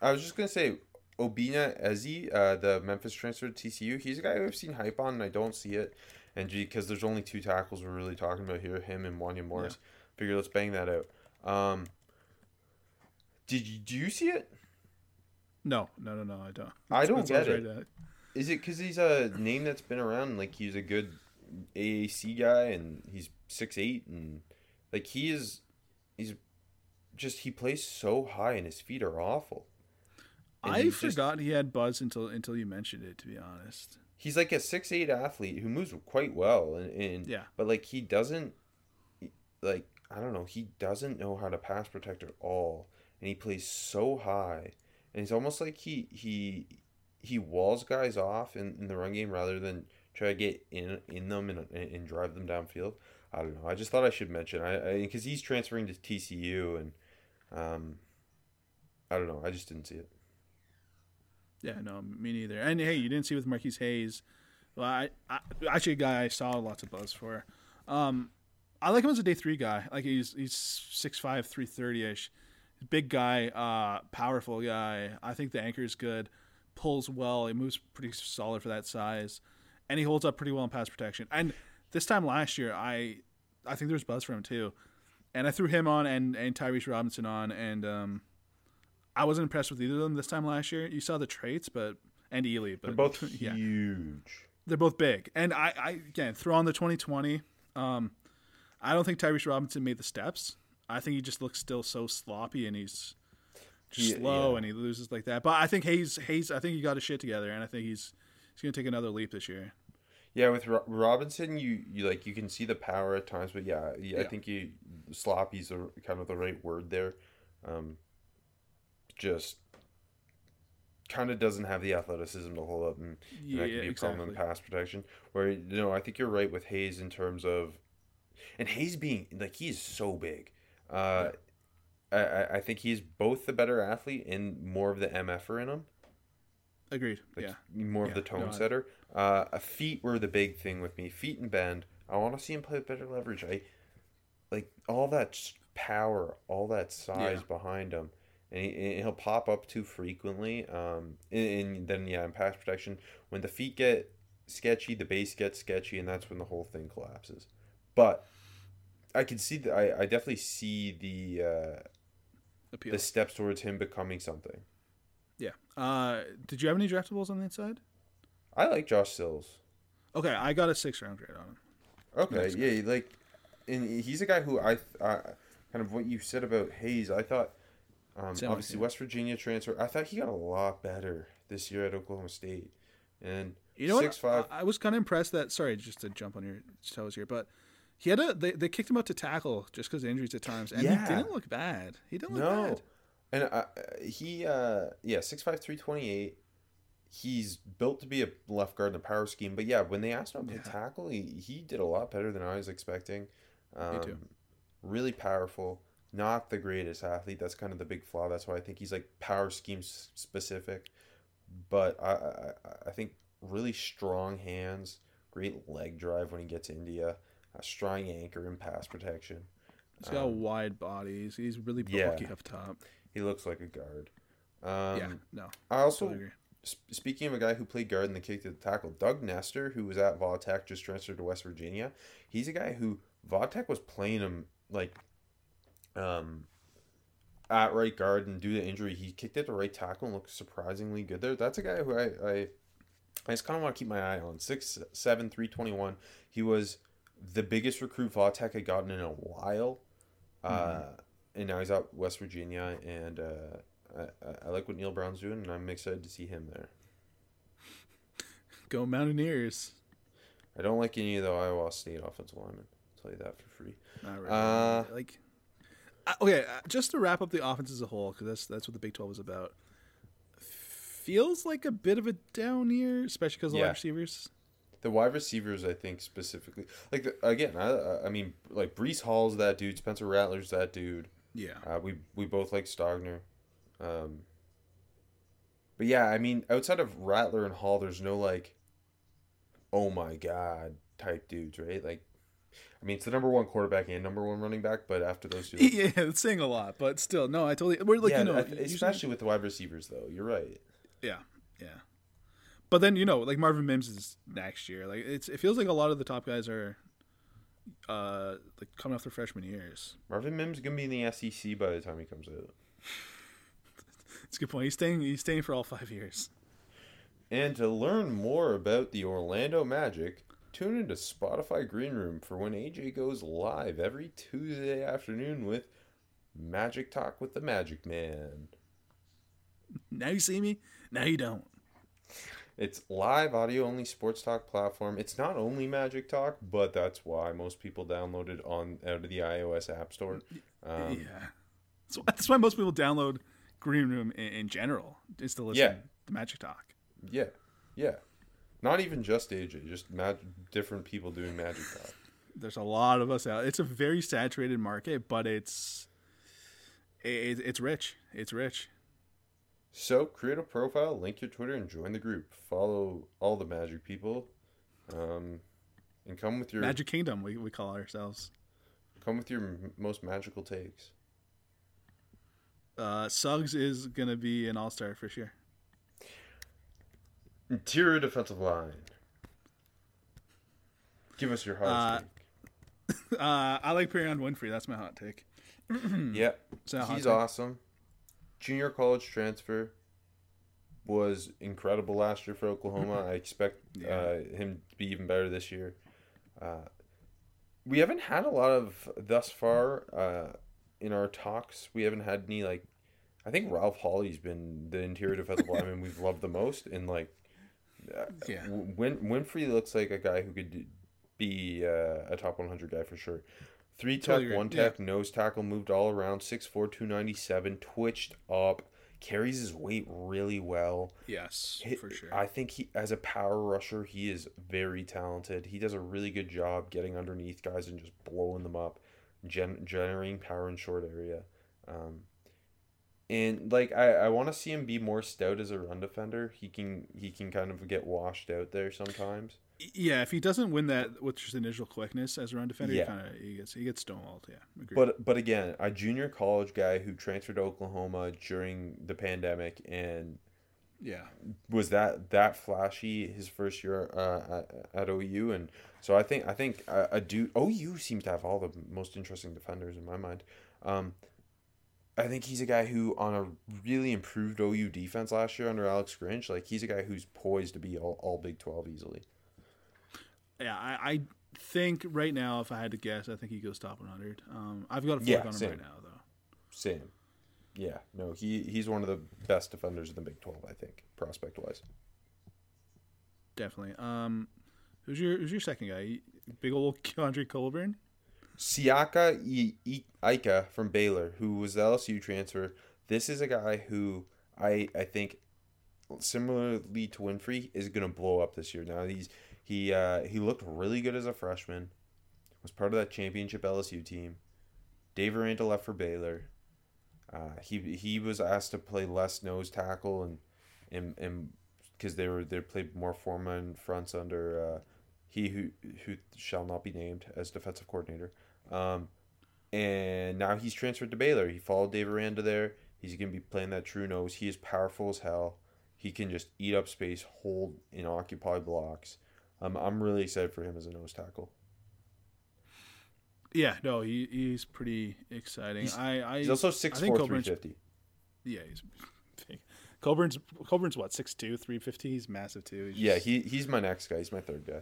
I was just gonna say, Obinna Eze, uh, the Memphis transfer to TCU. He's a guy I've seen hype on, and I don't see it. And because there's only two tackles we're really talking about here, him and Wanya Morris. Figure let's bang that out. Um, did you do you see it? No, no, no, no. I don't. I don't get it. right, Is it because he's a name that's been around? Like he's a good AAC guy, and he's six eight, and like he is, he's just he plays so high, and his feet are awful. And I he's just- forgot he had buzz until until you mentioned it. To be honest. he's like a six eight athlete who moves quite well and, and Yeah. but like he doesn't like I don't know he doesn't know how to pass protect at all and he plays so high and it's almost like he he he walls guys off in, in the run game rather than try to get in in them and, and drive them downfield. I don't know. I just thought I should mention I because he's transferring to TCU and um I don't know. I just didn't see it. Yeah, no, me neither. And hey, you didn't see with Marquis Hayes. Well, I, I actually a guy I saw lots of buzz for. Um, I like him as a day three guy. Like he's he's 6'5", 330 ish, big guy, uh, powerful guy. I think the anchor is good, pulls well. He moves pretty solid for that size, and he holds up pretty well in pass protection. And this time last year, I I think there was buzz for him too, and I threw him on and and Tyrese Robinson on, and um, I wasn't impressed with either of them this time last year. You saw the traits, but and Ely, but They're both yeah, huge. they're both big. And I, I again throw on the 2020. Um, I don't think Tyrese Robinson made the steps. I think he just looks still so sloppy and he's just Yeah, slow yeah. and he loses like that. But I think Hayes, Hayes, I think he got his shit together, and I think he's he's gonna take another leap this year. Yeah, with Ro- Robinson, you, you like you can see the power at times, but yeah, yeah, I think you sloppy's a, kind of the right word there. Um, just kind of doesn't have the athleticism to hold up, and, and Yeah, that can be a problem in pass protection. Where you know, I think you're right with Hayes in terms of, and Hayes being like he's so big. Uh, I, I think he's both the better athlete and more of the mf'er in him Agreed. like yeah. more of the tone no, setter. Uh, feet were the big thing with me. Feet and bend. I want to see him play with better leverage. I like all that power, all that size Yeah. behind him, and, he, he'll pop up too frequently. Um, and, and then yeah, in pass protection, when the feet get sketchy, the base gets sketchy, and that's when the whole thing collapses. But I can see that. I, I definitely see the uh, Appeal. the steps towards him becoming something. Yeah. Uh, did you have any draftables on the inside? I like Josh Sills. Okay, I got a six round grade on him. Okay, yeah, like, and he's a guy who I, uh, kind of what you said about Hayes. I thought, um, obviously. West Virginia transfer. I thought he got a lot better this year at Oklahoma State, and You know six what? five. I, I was kind of impressed that. Sorry, just to jump on your toes here, but he had a. They, they kicked him out to tackle just because injuries at times, and Yeah. he didn't look bad. He didn't look no, bad. and uh, he, uh, yeah, six five three twenty eight. He's built to be a left guard in the power scheme, but yeah, when they asked him to Yeah. tackle, he, he did a lot better than I was expecting. Um, too. Really powerful, not the greatest athlete. That's kind of the big flaw. That's why I think he's like power scheme specific. But I, I, I think really strong hands, great leg drive when he gets India, a strong anchor in pass protection. He's got a Um, wide body. He's, he's really yeah. bulky up top. He looks like a guard. Um, yeah, no, I also. Sp- Speaking of a guy who played guard and then kicked at the tackle, Doug Nester, who was at Va Tech, just transferred to West Virginia. He's a guy who Va Tech was playing him like um at right guard and due to injury, he kicked at the right tackle and looked surprisingly good there. That's a guy who I I, I just kind of want to keep my eye on. Six seven three twenty one. He was the biggest recruit Va Tech had gotten in a while. Uh, and now he's out West Virginia, and uh, I, I- like what Neal Brown's doing, and I'm excited to see him there. Go Mountaineers. I don't like any of the Iowa State offensive linemen. I'll tell you that for free. Not really. Uh, like, uh, okay, uh, just to wrap up the offense as a whole, because that's that's what the Big Twelve is about. Feels like a bit of a down year, especially because of the wide receivers. The wide receivers, I think specifically, like the, again, I I- mean, like Breece Hall's that dude, Spencer Rattler's that dude. Yeah, Uh, we we both like Stogner. Um, but yeah, I mean, outside of Rattler and Hall, there's no like, oh my god type dudes, right? Like, I mean, it's the number one quarterback and number one running back, but after those two, yeah, it's saying a lot, but still, no, I totally. We're like yeah, you know, usually- especially with the wide receivers, though. You're right. Yeah, yeah. But then you know, like Marvin Mims is next year. Like it's it feels like a lot of the top guys are, uh, like coming off their freshman years. Marvin Mims is gonna be in the SEC by the time he comes out. It's a good point. He's staying. He's staying for all five years. And to learn more about the Orlando Magic, tune into Spotify Green Room for when AJ goes live every Tuesday afternoon with Magic Talk with the Magic Man. Now you see me. Now you don't. It's live audio only sports talk platform. It's not only Magic Talk, but that's why most people download it on out of the iOS App Store. Um, yeah. So that's why most people download Green Room in, in general is to listen Yeah. to Magic Talk. yeah, yeah. Not even just AJ, just mag- different people doing Magic Talk. There's a lot of us out. It's a very saturated market, but it's it, it's rich. It's rich. So create a profile, link your Twitter, and join the group. Follow all the Magic people, um, and come with your Magic Kingdom, we, we call ourselves. come with your m- most magical takes. Uh, Suggs is gonna be an all star for sure. Interior defensive line. Give us your Uh, hot Uh, I like Perion Winfrey. That's my hot take. take. Yeah, he's take? awesome. Junior college transfer was incredible last year for Oklahoma. I expect Yeah. uh, him to be even better this year. Uh, we haven't had a lot of thus far uh, in our talks. We haven't had any like. I think Ralph Hawley's been the interior defensive lineman we've loved the most, and like uh, Yeah. Win- Winfrey looks like a guy who could be uh, a top 100 guy for sure. Three tech, Totally one tech, nose tackle, moved all around, 6'4", 297, twitched up, carries his weight really well. Yes, Hit- for sure. I think he, as a power rusher, he is very talented. He does a really good job getting underneath guys and just blowing them up, gen- generating power in short area. Um, and like I, I want to see him be more stout as a run defender. He can he can kind of get washed out there sometimes. Yeah, if he doesn't win that with just initial quickness as a run defender, Yeah. he kind of he gets he gets stonewalled. Yeah, agreed. But but again, a junior college guy who transferred to Oklahoma during the pandemic and yeah, was that that flashy his first year uh, at, at OU, and so I think I think a, a dude OU seems to have all the most interesting defenders in my mind. Um, I think he's a guy who on a really improved OU defense last year under Alex Grinch, like he's a guy who's poised to be all, all Big Twelve easily. Yeah. I, I think right now, if I had to guess, I think he goes top 100. Um, I've got a Yeah, fork on him same. right now though. Same, yeah, no, he he's one of the best defenders in the Big Twelve, I think, prospect wise. Definitely. Um, who's your who's your second guy? Big old Keondre Coburn. Siaki I- I- Ika from Baylor, who was the LSU transfer. This is a guy who I I think similarly to Winfrey is going to blow up this year. Now he's he uh, he looked really good as a freshman. Was part of that championship LSU team. Dave Aranda left for Baylor. Uh, he he was asked to play less nose tackle and and and because they were they played more four man fronts under uh, he who who shall not be named as defensive coordinator. Um, and now he's transferred to Baylor. He followed Dave Aranda there. He's gonna be playing that true nose. He is powerful as hell. He can just eat up space, hold and occupy blocks. Um, I'm really excited for him as a nose tackle. Yeah, no, he he's pretty exciting. He's- I, I He's also I 6'4", 350. yeah, he's big. Coburn's Coburn's what 6'2", 350. He's massive too. He's Yeah, just- he he's my next guy. He's my third guy.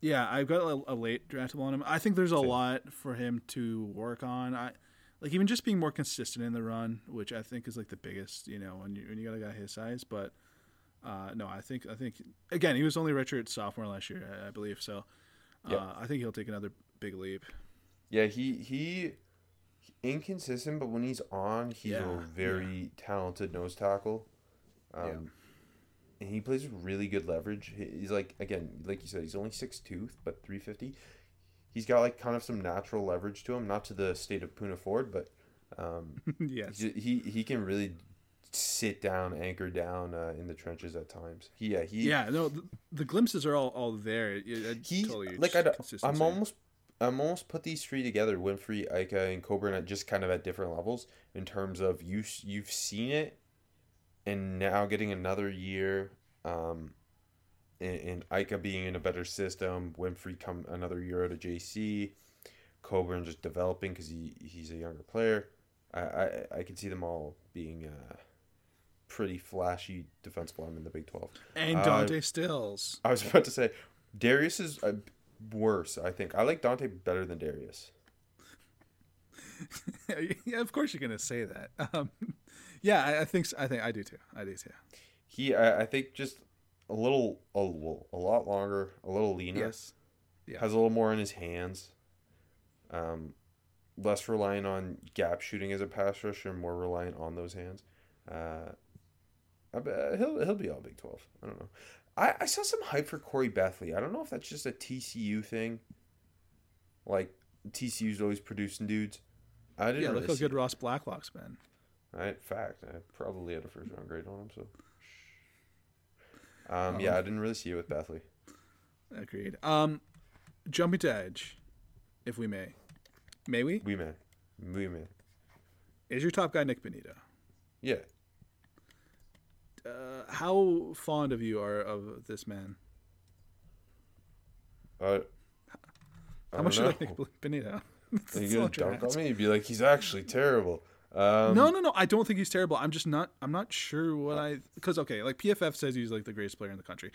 Yeah, I've got a, a late draftable on him. I think there's a Same. lot for him to work on. I like even just being more consistent in the run, which I think is like the biggest, you know, when you when you got a guy his size. But uh, no, I think I think again he was only redshirt sophomore last year, I, I believe. So uh, Yeah. I think he'll take another big leap. Yeah, he he inconsistent, but when he's on, he's Yeah, a very talented nose tackle. Um, Yeah. and he plays with really good leverage. He's like again, like you said, he's only six two, but three fifty. He's got like kind of some natural leverage to him, not to the state of Poona Ford, but um, yes. he he can really sit down, anchor down uh, in the trenches at times. He, yeah, he Yeah, no, the, the glimpses are all, all there. It, it, he totally like I, I'm almost I'm almost put these three together Winfrey, Ika, and Coburn at just kind of at different levels in terms of you you've seen it, and now getting another year, um, and, and Ika being in a better system, Winfrey come another year out of JC, Coburn just developing because he he's a younger player. I I, I can see them all being uh, pretty flashy defensive linemen in the Big Twelve. and uh, Dante Stills. I was about to say, Darius is uh, worse. I think I like Dante better than Darius. yeah, of course you're gonna say that. Um, yeah, I, I think I think I do too. I do too. He, I, I think, just a little, a, a lot longer, a little leaner. Yes. Yeah. Has a little more in his hands. Um, less reliant on gap shooting as a pass rusher, more reliant on those hands. Uh, I bet he'll he'll be all Big Twelve. I don't know. I, I saw some hype for Corey Bethley. I don't know if that's just a TCU thing. Like TCU's always producing dudes. I didn't Yeah, really look how good Ross Blacklock's been. I, fact, I probably had a first round grade on him. So, um, yeah, I didn't really see it with Bethley. Agreed. Um, jumping to edge, if we may, may we? We man, we man. Is your top guy Nik Bonitto? Yeah, Uh, how fond of you are of this man? uh, I How much do don't you like Bonitto? Are you gonna dunk on me? You'd be like, he's actually terrible. Um, No, no, no. I don't think he's terrible. I'm just not. I'm not sure what I because okay, like PFF says he's like the greatest player in the country.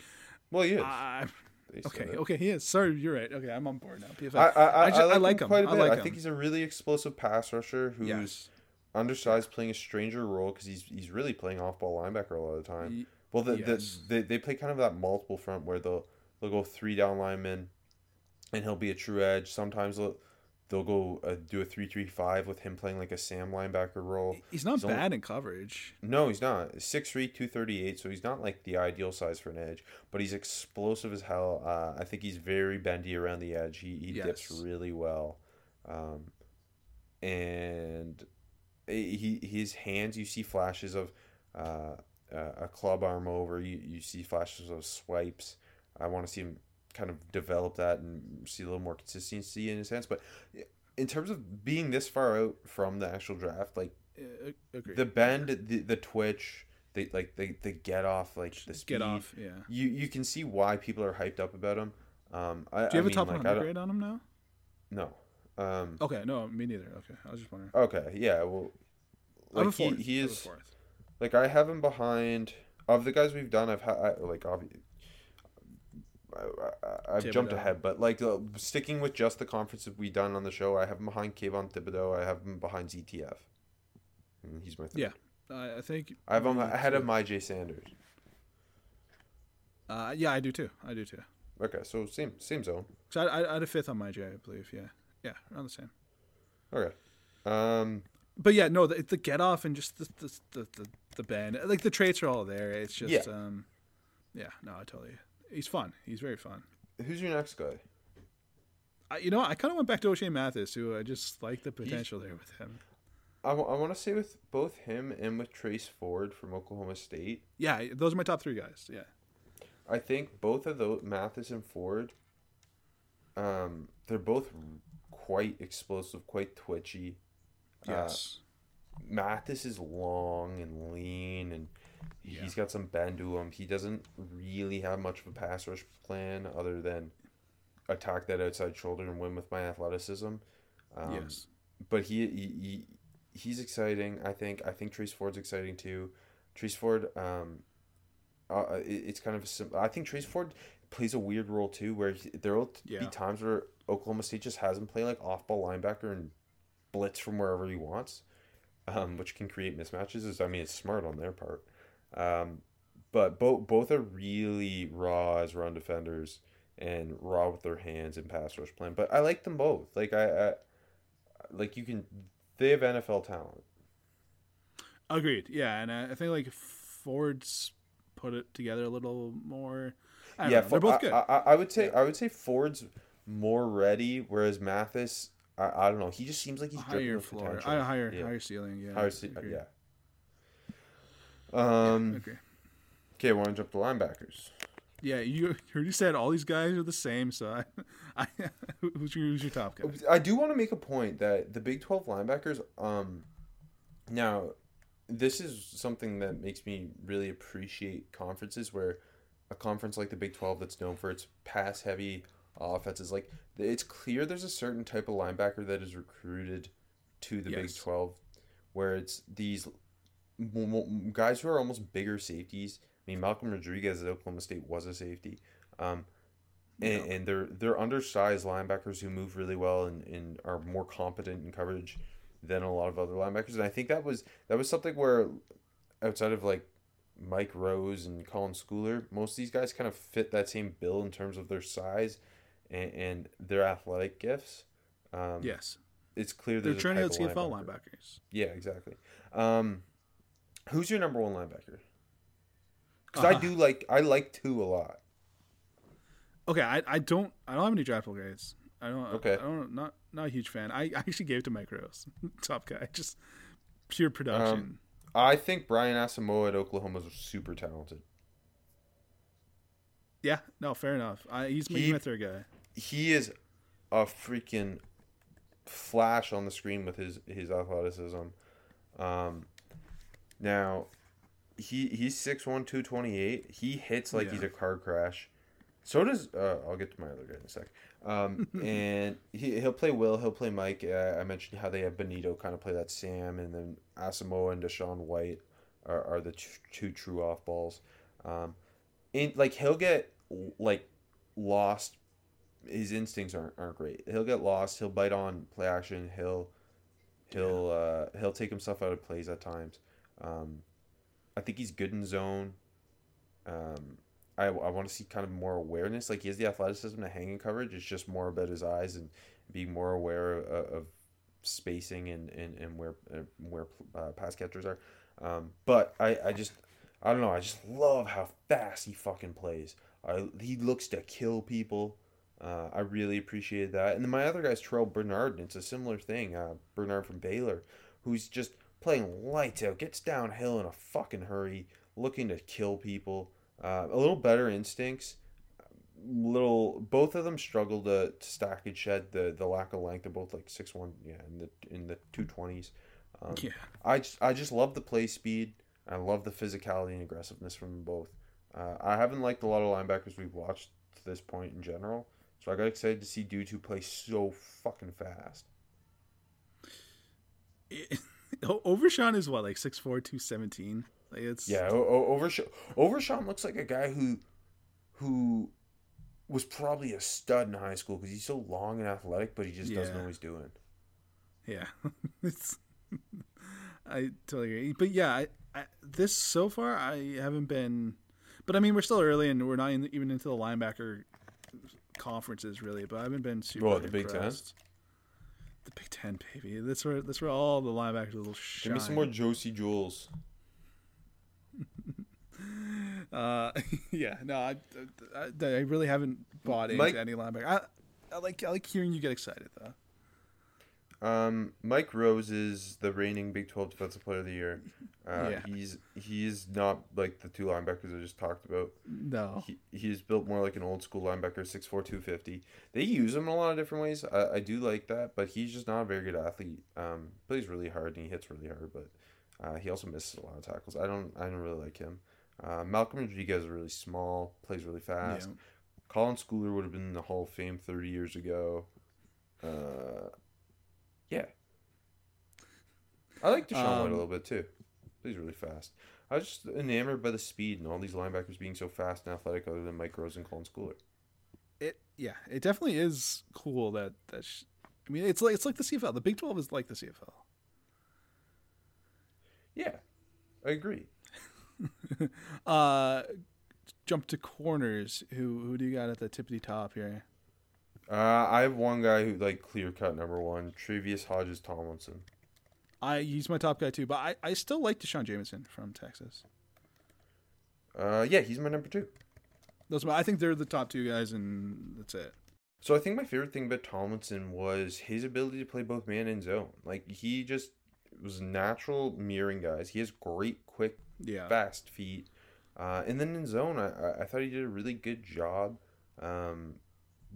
Well, he is. I, said okay, okay, he is. Sorry, you're right. Okay, I'm on board now. PFF. I, I, I, ju- I like, him quite a I bit. like I think he's a really explosive pass rusher who's. Undersized, playing a stranger role because he's he's really playing off ball linebacker a lot of the time. Well, the, Yes. the, they they play kind of that multiple front where they'll they'll go three down linemen, and he'll be a true edge. Sometimes they'll they'll go uh, do a three three five with him playing like a Sam linebacker role. He's not He's only- bad in coverage. No, he's not. 6'3", 238, so he's not like the ideal size for an edge, but he's explosive as hell. Uh, I think he's very bendy around the edge. He, he dips really well. Um, and he his hands, you see flashes of uh, a club arm over. You, you see flashes of swipes. I want to see him kind of develop that and see a little more consistency in his hands. But in terms of being this far out from the actual draft, like agreed. the bend, the, the twitch, they like the the get off, like the speed. Get off. Yeah. You you can see why people are hyped up about him. Um, I, Do you have I a top mean, like, 100 grade on him now? No. Um. Okay, no, me neither. Okay, I was just wondering. Okay. Yeah. Well. Have Like he, he have is like I have him behind of the guys we've done. I've had I, like obviously. I, I, I've jumped ahead, but like uh, sticking with just the conferences we've done on the show, I have him behind Kayvon Thibodeaux. I have him behind ZTF. And he's my third. Yeah. I I think. I have him ahead of Myjai Sanders. Uh, yeah, I do too. I do too. Okay, so same same zone. So I, I, I had a fifth on my J, I believe. Yeah, yeah, around the same. Okay. Um. But yeah, no, the, the get off and just the the, the the the bend, like the traits are all there. It's just, Yeah. um, yeah, no, I totally. He's fun. He's very fun. Who's your next guy? I, you know, I kind of went back to Ochaun Mathis, who I just like the potential there with him. I, want to say with both him and with Trace Ford from Oklahoma State. Yeah, those are my top three guys. Yeah, I think both of those Mathis and Ford. Um, they're both quite explosive, quite twitchy. yes, Mathis is long and lean, and Yeah. he's got some bend to him. He doesn't really have much of a pass rush plan other than attack that outside shoulder and win with my athleticism. Um, yes, but he, he, he he's exciting. I think I think Trace Ford's exciting too. Trace Ford, um, uh, it, it's kind of a sim- I think Trace Ford plays a weird role too, where he, there will Yeah. be times where Oklahoma State just has him play like off ball linebacker and blitz from wherever he wants, um, which can create mismatches. Is I mean it's smart on their part, um, but both both are really raw as run defenders and raw with their hands and pass rush plan. But I like them both. Like I, I like you can they have NFL talent. agreed. Yeah, and I, think like Ford's put it together a little more. I don't yeah, know, they're both good. I, I, I would say I would say Ford's more ready, whereas Mathis, I, I don't know. He just seems like he's higher floor, potential. I, higher yeah. higher ceiling. Yeah, higher ce- yeah. Yeah, Um. agree. Okay, want to jump to linebackers? Yeah, you you already said all these guys are the same. So I, I who's your who's your top guy? I do want to make a point that the Big Twelve linebackers. Um. Now, this is something that makes me really appreciate conferences where a conference like the Big 12 that's known for its pass heavy offenses like it's clear there's a certain type of linebacker that is recruited to the Big 12 where it's these guys who are almost bigger safeties. I mean Malcolm Rodriguez at Oklahoma State was a safety. Um and, Yeah. and they're they're undersized linebackers who move really well and, and are more competent in coverage than a lot of other linebackers. And I think that was that was something where outside of like Mike Rose and Colin Schooler, most of these guys kind of fit that same bill in terms of their size and, and their athletic gifts. Um, yes, it's clear they're trying out CFL linebacker. linebackers. Yeah, exactly. Um, who's your number one linebacker? Because I Uh-huh. do like I like two a lot. Okay, I, I don't I don't have any draftable grades. I don't. Okay. I don't not not a huge fan. I, I actually gave it to Mike Rose, top guy, just pure production. Um, I think Brian Asamoah at Oklahoma is super talented. yeah, no, fair enough. I, he's He- my third guy. He is a freaking flash on the screen with his his athleticism. Um, now he he's 6'1", 228. He hits like he's a car crash. So does uh, I'll get to my other guy in a sec. Um, and he he'll play Will. He'll play Mike. Uh, I mentioned how they have Bonitto kind of play that Sam, and then Asamoah and DaShaun White are, are the t- two true off balls. Um, in like he'll get like lost his instincts aren't, aren't great. He'll get lost. He'll bite on play action. He'll he'll uh, he'll take himself out of plays at times. Um, I think he's good in zone. Um, I, I want to see kind of more awareness. Like he has the athleticism to hang in coverage. It's just more about his eyes and being more aware of, of spacing and, and, and where uh, where uh, pass catchers are. Um, but I, I just I don't know. I just love how fast he fucking plays. I, he looks to kill people. Uh, I really appreciated that. And then my other guy's Terrell Bernard, and it's a similar thing. Uh, Bernard from Baylor, who's just playing lights out, gets downhill in a fucking hurry, looking to kill people. Uh, a little better instincts. Little, both of them struggle to, to stack and shed the, the lack of length. They're both like six one, yeah, in the in the two twenties. Um, Yeah. I just, I just love the play speed. I love the physicality and aggressiveness from them both. Uh, I haven't liked a lot of linebackers we've watched to this point in general, so I got excited to see dudes who play so fucking fast. Overshown is what, like 6'4", 217? Like it's Yeah, o- Overshown, Overshown looks like a guy who, who, was probably a stud in high school because he's so long and athletic, but he just doesn't know Yeah. what he's doing. Yeah, it's. I totally agree, but yeah, I, I, this so far I haven't been, but I mean we're still early and we're not in, even into the linebacker conferences really. But I haven't been super. What, the Big Ten? The Big Ten, baby. That's where that's where all the linebackers will shine. Give me some more Josie Jules. Uh, yeah, no, I, I, I really haven't bought into Mike- any linebacker. I, I like I like hearing you get excited though. Um, Mike Rose is the reigning Big Twelve Defensive Player of the Year. Uh, Yeah. He's he's not like the two linebackers I just talked about. No, He, he's built more like an old school linebacker, 6'4", 250. They use him in a lot of different ways. I, I do like that, but he's just not a very good athlete. Um, plays really hard and he hits really hard, but uh, he also misses a lot of tackles. I don't I don't really like him. Uh, Malcolm Rodriguez is really small, plays really fast. Yeah. Colin Schooler would have been in the Hall of Fame 30 years ago. Uh, yeah. I like DaShaun White Um, a little bit too. Plays really fast. I was just enamored by the speed and all these linebackers being so fast and athletic, other than Mike Rose and Colin Schooler. it yeah, it definitely is cool that that. Sh- I mean, it's like it's like the CFL. The Big Twelve is like the CFL. Yeah, I agree. Uh, jump to corners. Who who do you got at the tippity top here? Uh, I have one guy who like clear cut number one, Trevius Hodges Tomlinson. I he's my top guy too, but I, I still like D'Shawn Jamison from Texas. Uh, yeah, he's my number two. Those my- I think they're the top two guys, and that's it. So I think my favorite thing about Tomlinson was his ability to play both man and zone. Like he just was natural mirroring guys. He has great, quick, Yeah, fast feet. Uh, and then in zone, I, I- I thought he did a really good job um,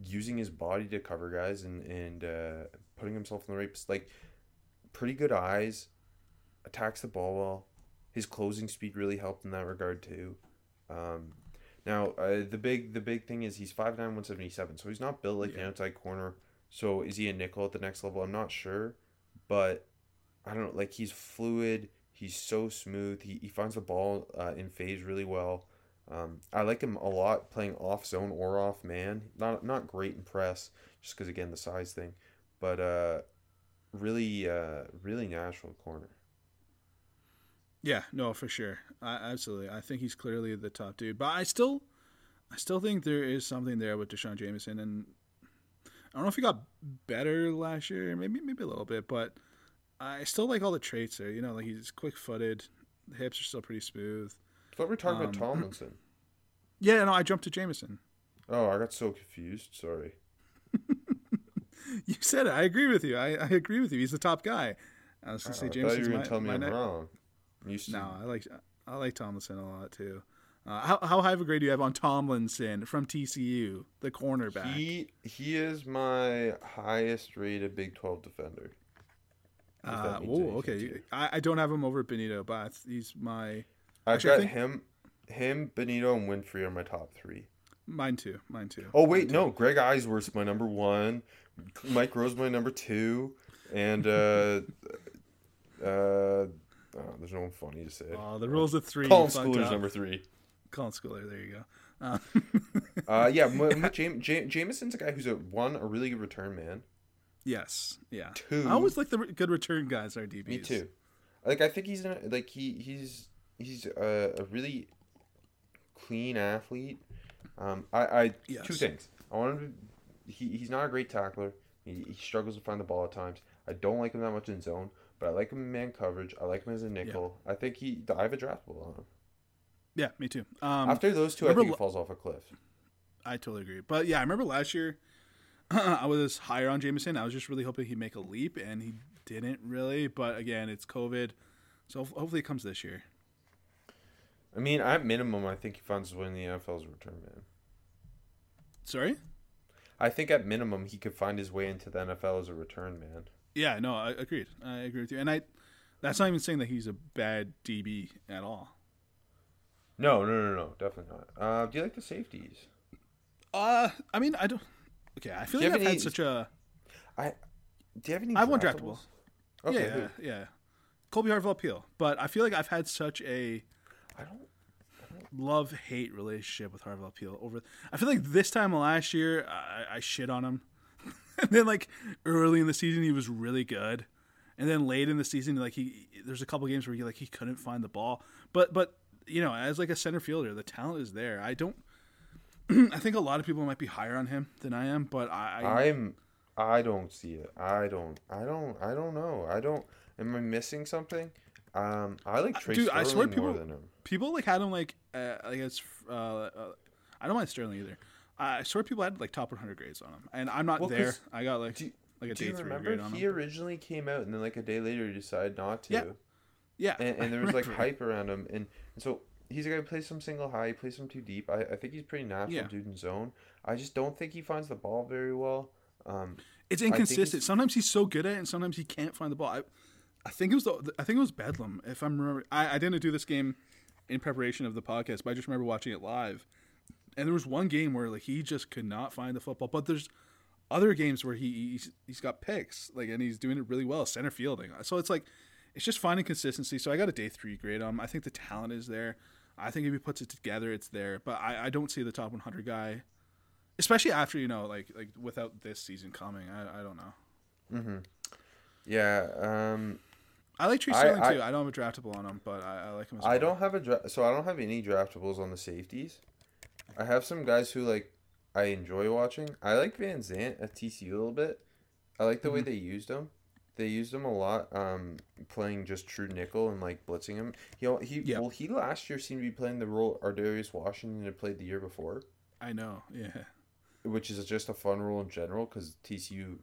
using his body to cover guys and and uh, putting himself in the right. Like pretty good eyes, attacks the ball well. His closing speed really helped in that regard too. Um, now uh, the big the big thing is he's 5'9", 177, so he's not built like an Yeah. outside corner. So is he a nickel at the next level? I'm not sure, but I don't know. Like he's fluid. He's so smooth. He, he finds the ball uh, in phase really well. Um, I like him a lot playing off zone or off man. Not not great in press, just because again the size thing, but uh, really uh, really natural corner. yeah, no, for sure, I, absolutely. I think he's clearly the top dude, but I still, I still think there is something there with D'Shawn Jamison, and I don't know if he got better last year, maybe maybe a little bit, but I still like all the traits there. You know, like he's quick footed, hips are still pretty smooth. I thought we were talking about Um, Tomlinson. Yeah, no, I jumped to Jamison. Oh, I got so confused. Sorry. You said it. I agree with you. I, I agree with you. He's the top guy. I was Oh, gonna I say thought you were gonna my, tell me I'm wrong. To No, I like I like Tomlinson a lot too. Uh, how how high of a grade do you have on Tomlinson from TCU, the cornerback? He he is my highest rated Big Twelve defender. uh, means whoa, anything to okay. I, I don't have him over Bonitto, but he's my I've Actually, I got think- him, him, Bonitto, and Winfrey are my top three. mine too. Mine too. Oh wait, no, Greg Eisworth's my number one. Mike Rose my number two, and uh, uh, oh, there's no one funny to say. Oh, the rules of three. Colin Schooler's up. number three. Colin Schooler. There you go. Uh, Uh, yeah, m- m- Jam- Jam- Jamison's a guy who's a one a really good return man. yes. Yeah. Two, I always like the re- good return guys. Our DBs. me too. Like I think he's in a, like he he's he's a, a really clean athlete. Um, I, I two things. I want him to. He, he's not a great tackler. He, he struggles to find the ball at times. I don't like him that much in zone, but I like him in man coverage. I like him as a nickel. I think he. I have a draftable on him. Yeah, me too. Um, After those two, I think he falls off a cliff. I totally agree. But yeah, I remember last year I was higher on Jamison. I was just really hoping he'd make a leap, and he didn't really. But again, it's COVID, so hopefully it comes this year. I mean, at minimum, I think he finds his way in the NFL as a return man. Sorry. I think at minimum he could find his way into the NFL as a return man. Yeah, no, I agreed. I agree with you. And I, that's not even saying that he's a bad DB at all. No, no, no, no, definitely not. Uh, do you like the safeties? Uh, I mean, I don't. Okay, I feel Do like I've any- had such a. I do you have any? I want one draftables? Okay, yeah, yeah, yeah. Colby Harvell-Peel, but I feel like I've had such a I don't. love hate relationship with Harvell-Peel over. I feel like this time last year I, I shit on him, and then like early in the season he was really good, and then late in the season like he there's a couple games where he like he couldn't find the ball, but but you know as like a center fielder the talent is there. I don't. I think a lot of people might be higher on him than I am, but I, I I'm. I don't see it. I don't. I don't. I don't know. I don't. Am I missing something? Um, I like Tre dude, Sterling I swear more people- than him. people like had him like uh, I guess uh, uh, I don't mind Sterling either. I swear people had like top 100 grades on him, and I'm not Well, there. I got like do- like a day three grade on him. he originally came out and then like a day later he decided not to. Yeah. Yeah, and, and there was like hype around him, and, and so he's a guy who plays some single high, he plays some too deep. I, I think he's pretty natural Yeah. dude in zone. I just don't think he finds the ball very well. Um, It's inconsistent. Sometimes he's so good at it, and sometimes he can't find the ball. I, I think it was the, I think it was Bedlam. If I'm remember, I, I didn't do this game in preparation of the podcast, but I just remember watching it live. And there was one game where like he just could not find the football, but there's other games where he he's, he's got picks like and he's doing it really well center fielding. So it's like it's just finding consistency. So I got a day three grade on. him. I think the talent is there. I think if he puts it together, it's there. But I, I don't see the top 100 guy, especially after you know like like without this season coming. I, I don't know. yeah, um, I like Tre I- Sterling I- too. I don't have a draftable on him, but I, I like him as well. I don't have a dra- so I don't have any draftables on the safeties. I have some guys who like I enjoy watching. I like Van Zant at TCU a little bit. I like the Mm-hmm. way they used him. They used him a lot, um, playing just true nickel and like blitzing him. He he Yeah. well he last year seemed to be playing the role Ar'Darius Washington had played the year before, I know. Yeah. which is just a fun role in general because TCU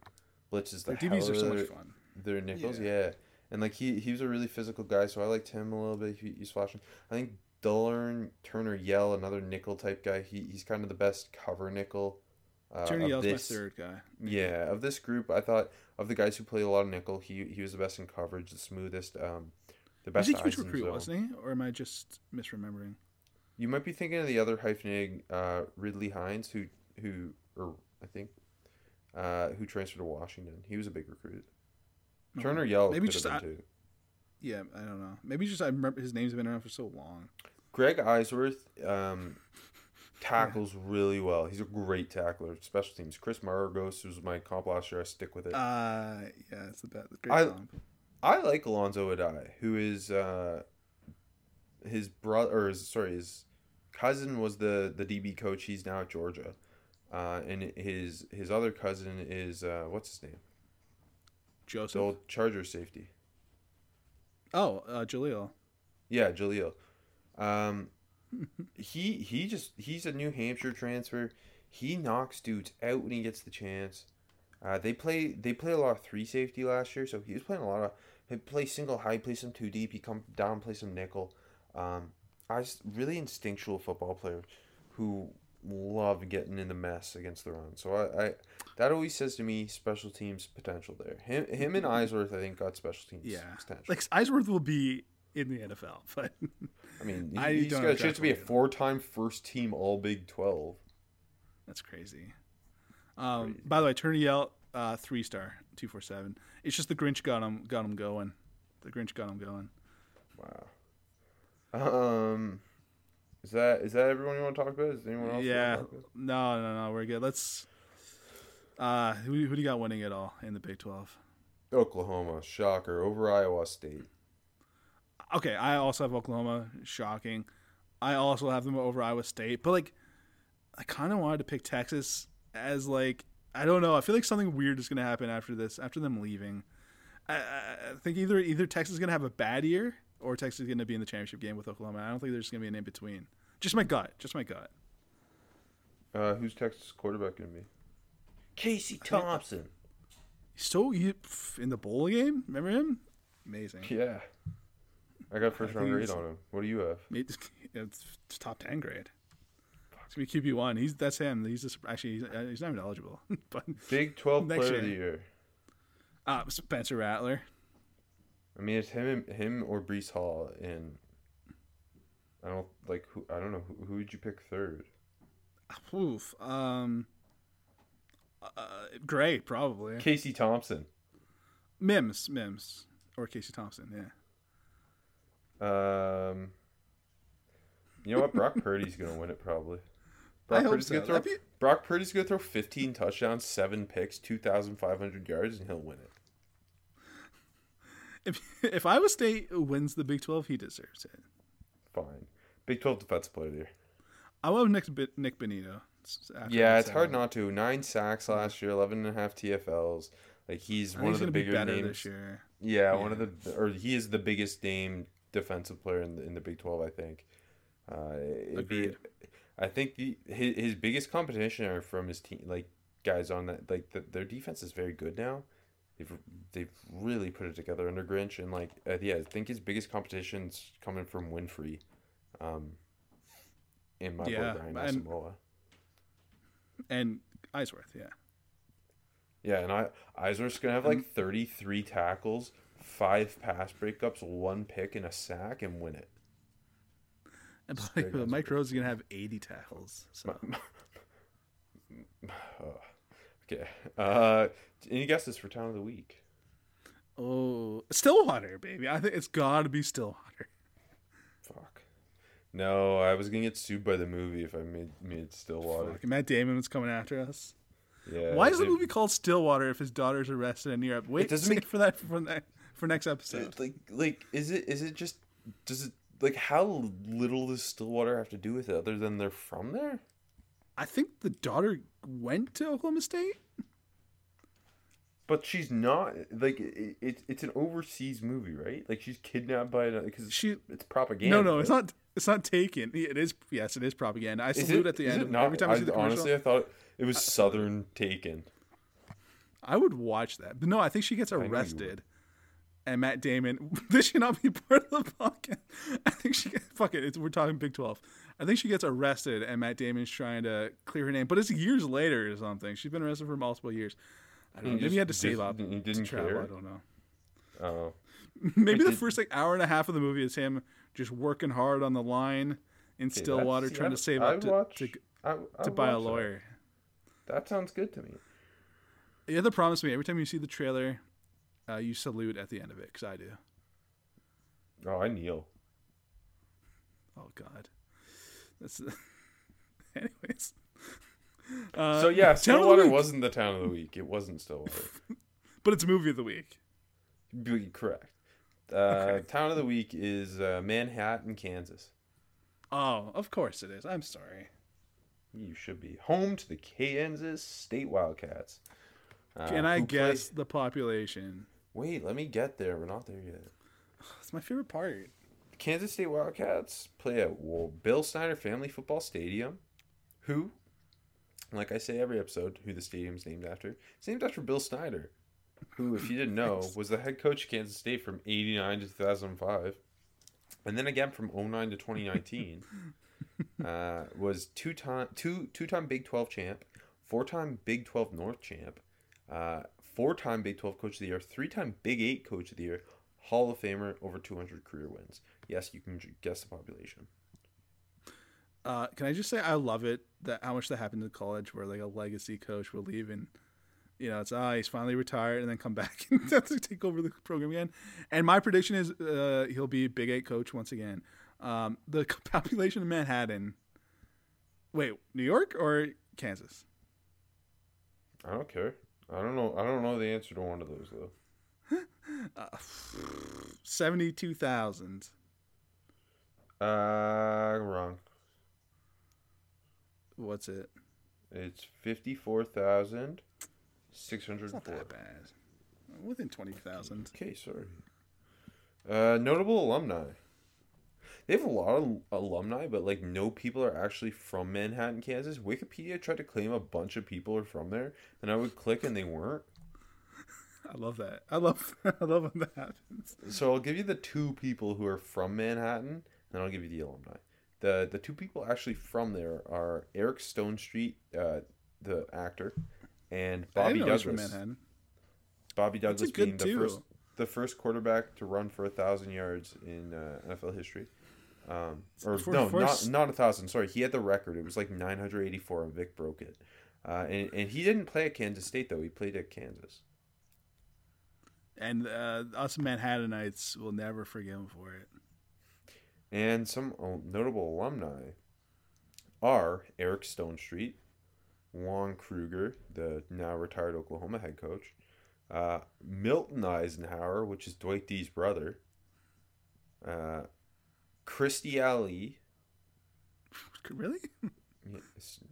blitzes the Their hell DBs out are so of much their- fun. their nickels, Yeah. yeah. And like he he was a really physical guy, so I liked him a little bit. He, he's flashing. I think Delarrin, Turner, Yell, another nickel type guy. He he's kind of the best cover nickel. Uh, Turner Yell's this, my third guy. Yeah, of this group, I thought of the guys who play a lot of nickel, he he was the best in coverage, the smoothest, um, the Was best. he a huge recruit, wasn't he? Or am I just misremembering? You might be thinking of the other hyphenated uh, Radley-Hiles, who who or I think uh, who transferred to Washington. He was a big recruit. No. Turner Yell Maybe just I- too. Yeah, I don't know. Maybe just I remember his name's been around for so long. Greg Eisworth um, tackles really well. He's a great tackler. Special teams. Chris Margos was my comp last year. I stick with it. Uh yeah, it's the best. Great I- comp. I like Alonzo Addae, who is uh, his brother, or his, sorry, his cousin was the the DB coach. He's now at Georgia, uh, and his his other cousin is uh, what's his name? The Joseph. old Charger safety. Oh, uh, Jahleel. Yeah, Jahleel. Um, he he just he's a New Hampshire transfer. He knocks dudes out when he gets the chance. Uh, they play they play a lot of three safety last year, so he was playing a lot of. He play single high, play some two deep. He come down, play some nickel. Um, I just really instinctual football player who love getting in the mess against the run. So I, I that always says to me special teams potential there. Him him and Eisworth I think got special teams Yeah. potential. Like Eisworth will be in the NFL, but I mean, he, I he's got a chance to be a four-time first team All Big Twelve. that's crazy. Um, Crazy. by the way, Turner Yell, uh, three star, two four seven. It's just the Grinch got him, got him going. The Grinch got him going. Wow. Um, is that is that everyone you want to talk about? Is anyone else? Yeah, no, no, no, we're good. Let's. Uh, who, who do you got winning it all in the Big Twelve? Oklahoma, shocker over Iowa State. Okay, I also have Oklahoma. Shocking. I also have them over Iowa State, but like, I kind of wanted to pick Texas as like I don't know. I feel like something weird is going to happen after this, after them leaving. I, I think either either Texas is going to have a bad year or Texas is going to be in the championship game with Oklahoma. I don't think there's going to be an in between. Just my gut. Just my gut. Uh, who's Texas quarterback going to be? Casey Thompson. He's so he, in the bowl game. Remember him? Amazing. Yeah. I got first I round grade on him. What do you have? It's, it's top ten grade. It's gonna be QB one. He's that's him. He's just, actually he's, uh, he's not even eligible. but Big 12 Next player of the year. year. uh, Spencer Rattler. I mean, it's him, him or Breece Hall, and I don't like who. I don't know who, who would you pick third. Oof. Um. Uh, Gray probably. Casey Thompson. Mims, Mims, or Casey Thompson. Yeah. Um, you know what? Brock Purdy's gonna win it probably. I Brock hope Purdy's so. gonna throw. Be- Brock Purdy's gonna throw 15 touchdowns, seven picks, 2,500 yards, and he'll win it. If if Iowa State wins the Big Twelve, he deserves it. Fine. Big 12 defensive player of the year. I love Nik Nik Bonitto. Yeah, it's hard not to. Nine sacks last year, 11 and a half TFLs. Like he's one he's of the gonna be bigger names. this year. Yeah, one of the or he is the biggest name defensive player in the in the Big Twelve. I think. Uh, it'd be, I think the, his his biggest competition are from his team, like guys on that. Like the, their defense is very good now. They've they've really put it together under Grinch, and like uh, yeah, I think his biggest competition's coming from Winfrey, um, and my Yeah, boy Brian and-. And Eisworth, yeah. Yeah, and I Eisworth's gonna have like thirty three tackles, five pass breakups, one pick, and a sack, and win it. And like, Mike. Rose is gonna have eighty tackles. So Oh, okay. Uh, any guesses for town of the week? oh, Stillwater, baby. I think it's gotta be Stillwater. Fuck. No, I was gonna get sued by the movie if I made made Stillwater. Fuck, Matt Damon was coming after us. Yeah. Why is the movie called Stillwater if his daughter's arrested in Europe? Wait, doesn't make- for that for ne- for next episode. Like, like, is it is it just does it like how little does Stillwater have to do with it other than they're from there? I think the daughter went to Oklahoma State. But she's not like it, it, it's an overseas movie, right? Like she's kidnapped by another because She it's propaganda. no no, it's not it's not taken. It is yes, it is propaganda. I Is salute it- at the end of not? every time I see the commercial. honestly, I thought it was Southern Taken. I would watch that. But no, I think she gets arrested. And Matt Damon, this should not be part of the podcast. I think she gets, fuck it, it's, we're talking Big 12. I think she gets arrested and Matt Damon's trying to clear her name, but it's years later or something. She's been arrested for multiple years. I don't know. Maybe he had to save up. he didn't travel, care? I don't know. Oh, Maybe the first like hour and a half of the movie is him just working hard on the line in Okay, Stillwater trying to save I up to, watch- to, I, to buy a that. lawyer. That sounds good to me. You have to promise me every time you see the trailer, uh, you salute at the end of it, because I do. Oh, I kneel. Oh God. That's anyways. Uh, so yeah, town of the Stillwater wasn't the town of the week. It wasn't Stillwater. but it's movie of the week. Be correct. Uh, Town of the week is uh, Manhattan, Kansas. Oh, of course it is. I'm sorry. You should be home to the Kansas State Wildcats. Uh, Can I who play- guess the population? Wait, let me get there. We're not there yet. It's my favorite part. Kansas State Wildcats play at Bill Snyder Family Football Stadium. Who, like I say every episode, who the stadium's named after. It's named after Bill Snyder, who, if you didn't know, was the head coach of Kansas State from 89 to 2005. And then again from 09 to 2019. uh, was two time two two time Big 12 champ, four time Big 12 North champ, uh, four time Big 12 coach of the year, three time Big 8 coach of the year, Hall of Famer, over 200 career wins. Yes, you can guess the population. Uh, can I just say I love it that how much that happened in college where like a legacy coach will leave and you know it's ah he's finally retired and then come back and have to take over the program again. And my prediction is uh, he'll be Big Eight coach once again. Um, the population of Manhattan. Wait, New York or Kansas? I don't care. I don't know. I don't know the answer to one of those though. Seventy-two thousand. Uh, wrong. What's it? It's fifty-four thousand six hundred not that bad. Within twenty thousand. Okay, sorry. Uh, notable alumni. They have a lot of alumni, but like no people are actually from Manhattan, Kansas. Wikipedia tried to claim a bunch of people are from there, and I would click and they weren't. I love that. I love. I love when that happens. So I'll give you the two people who are from Manhattan, and I'll give you the alumni. the The two people actually from there are Eric Stonestreet, uh, the actor, and Bobby didn't know he from Douglass. Bobby Douglass being the two. first the first quarterback to run for a thousand yards in uh, NFL history. Um, or For- no, first- not not a thousand. Sorry, he had the record. It was like 984, and Vick broke it. Uh, and and he didn't play at Kansas State though. He played at Kansas. And uh, us Manhattanites will never forgive him for it. And some notable alumni are Eric Stonestreet, Lon Kruger, the now retired Oklahoma head coach, uh, Milton Eisenhower, which is Dwight D's brother, uh, Kirstie Alley, Really?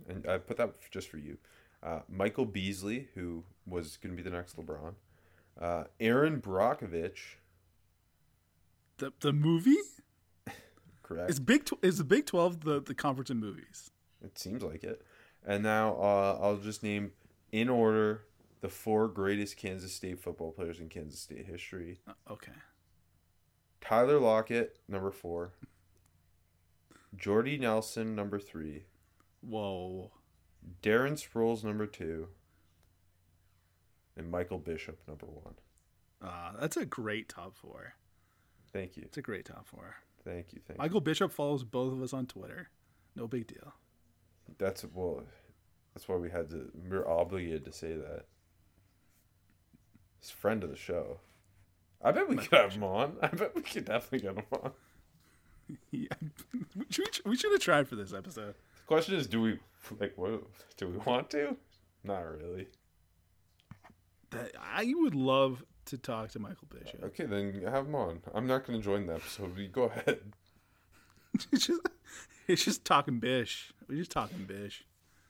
and I put that just for you, uh, Michael Beasley, who was going to be the next LeBron, uh, Erin Brockovich, The the movie correct? is Big. Tw- is the Big Twelve the the conference in movies? It seems like it. And now uh, I'll just name in order the four greatest Kansas State football players in Kansas State history. Uh, okay. Tyler Lockett, number four. Jordy Nelson, number three. Whoa. Darren Sproles, number two. And Michael Bishop, number one. Uh, that's a great top four. Thank you. It's a great top four. Thank you. Thank you. Michael Bishop follows both of us on Twitter. No big deal. That's well that's why we had to we're obligated to say that. He's a friend of the show. I bet we could have him on. I bet we could definitely get him on. Yeah. we should, we should have tried for this episode. The question is, do we like what? Do we want to? Not really. That I would love to talk to Michael Bishop. Okay, then have him on. I'm not going to join the episode. You go ahead. it's just it's just talking bish. We're just talking bish.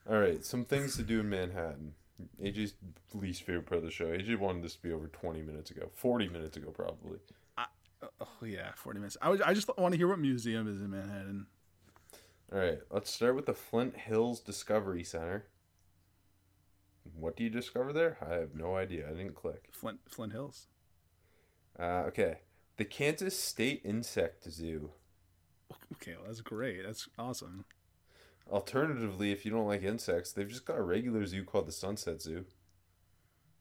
All right, some things to do in Manhattan. AJ's least favorite part of the show. AJ wanted this to be over 20 minutes ago, 40 minutes ago, probably. Oh yeah, forty minutes. I, would, I just want to hear what museum is in Manhattan. All right, let's start with the Flint Hills Discovery Center. What do you discover there? I have no idea. I didn't click. Flint Flint Hills. Uh, okay, the Kansas State Insect Zoo. Okay, well, that's great. That's awesome. Alternatively, if you don't like insects, they've just got a regular zoo called the Sunset Zoo.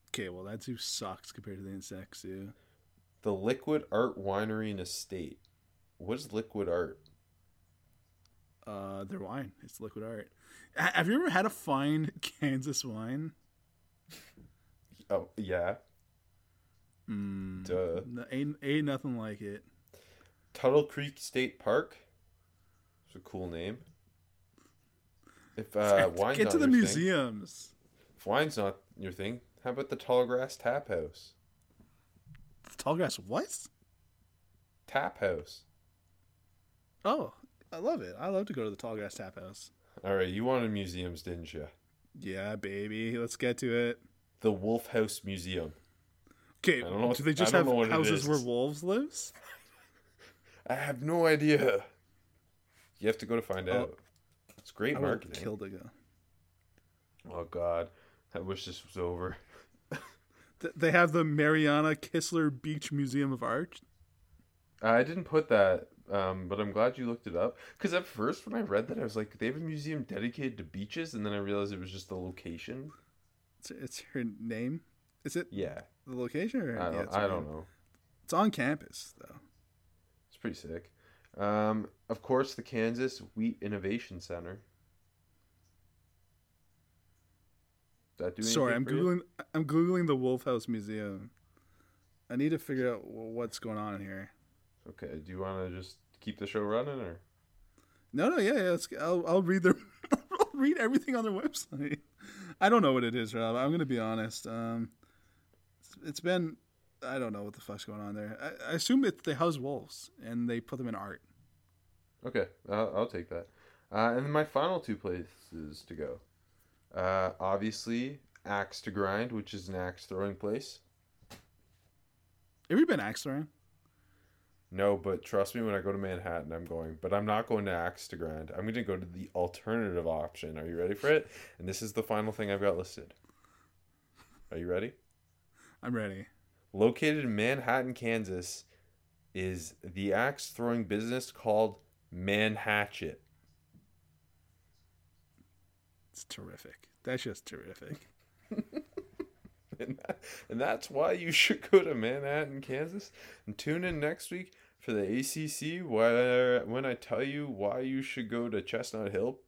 Okay, well that zoo sucks compared to the insect zoo. The Liquid Art Winery and Estate. What is liquid art? Uh, their wine. It's liquid art. Ha- Have you ever had a fine Kansas wine? Oh, yeah. Mm, Duh. no, ain't, ain't nothing like it. Tuttle Creek State Park. It's a cool name. If uh, wine's Get not to the your thing- museums. if wine's not your thing, how about the Tallgrass Tap House? Tallgrass, what? Tap House. Oh, I love it. I love to go to the Tallgrass Tap House. All right, you wanted museums, didn't you? Yeah, baby. Let's get to it. The Wolf House Museum. Okay, I don't know what- do they just have don't know what it houses where wolves lives? I have no idea. You have to go to find Oh. out. It's great I marketing. kill to go. Oh God, I wish this was over. They have the Marianna Kistler Beach Museum of Art. I didn't put that, um, but I'm glad you looked it up. Because at first, when I read that, I was like, they have a museum dedicated to beaches, and then I realized it was just the location. It's, it's her name. Is it Yeah, the location? Or, I yeah, don't, it's I don't know. It's on campus though. It's pretty sick. Um, of course, the Kansas Wheat Innovation Center. That do Sorry, I'm for you? googling. I'm googling the Wolf House Museum. I need to figure out what's going on here. Okay, do you want to just keep the show running, or No, no, yeah, yeah. I'll, I'll read their. I'll read everything on their website. I don't know what it is, Rob. I'm gonna be honest. Um, it's, it's been. I don't know what the fuck's going on there. I, I assume that they house wolves and they put them in art. Okay, I'll, I'll take that. Uh, and then my final two places to go. Uh, obviously, Axe to Grind, which is an axe throwing place. Have you been axe throwing? No, but trust me, when I go to Manhattan, I'm going. But I'm not going to Axe to Grind. I'm going to go to the alternative option. Are you ready for it? And this is the final thing I've got listed. Are you ready? I'm ready. Located in Manhattan, Kansas, is the axe throwing business called Manhatchet. It's terrific. That's just terrific. and, that, and that's why you should go to Manhattan, Kansas, and tune in next week for the ACC. Where when I tell you why you should go to Chestnut Hill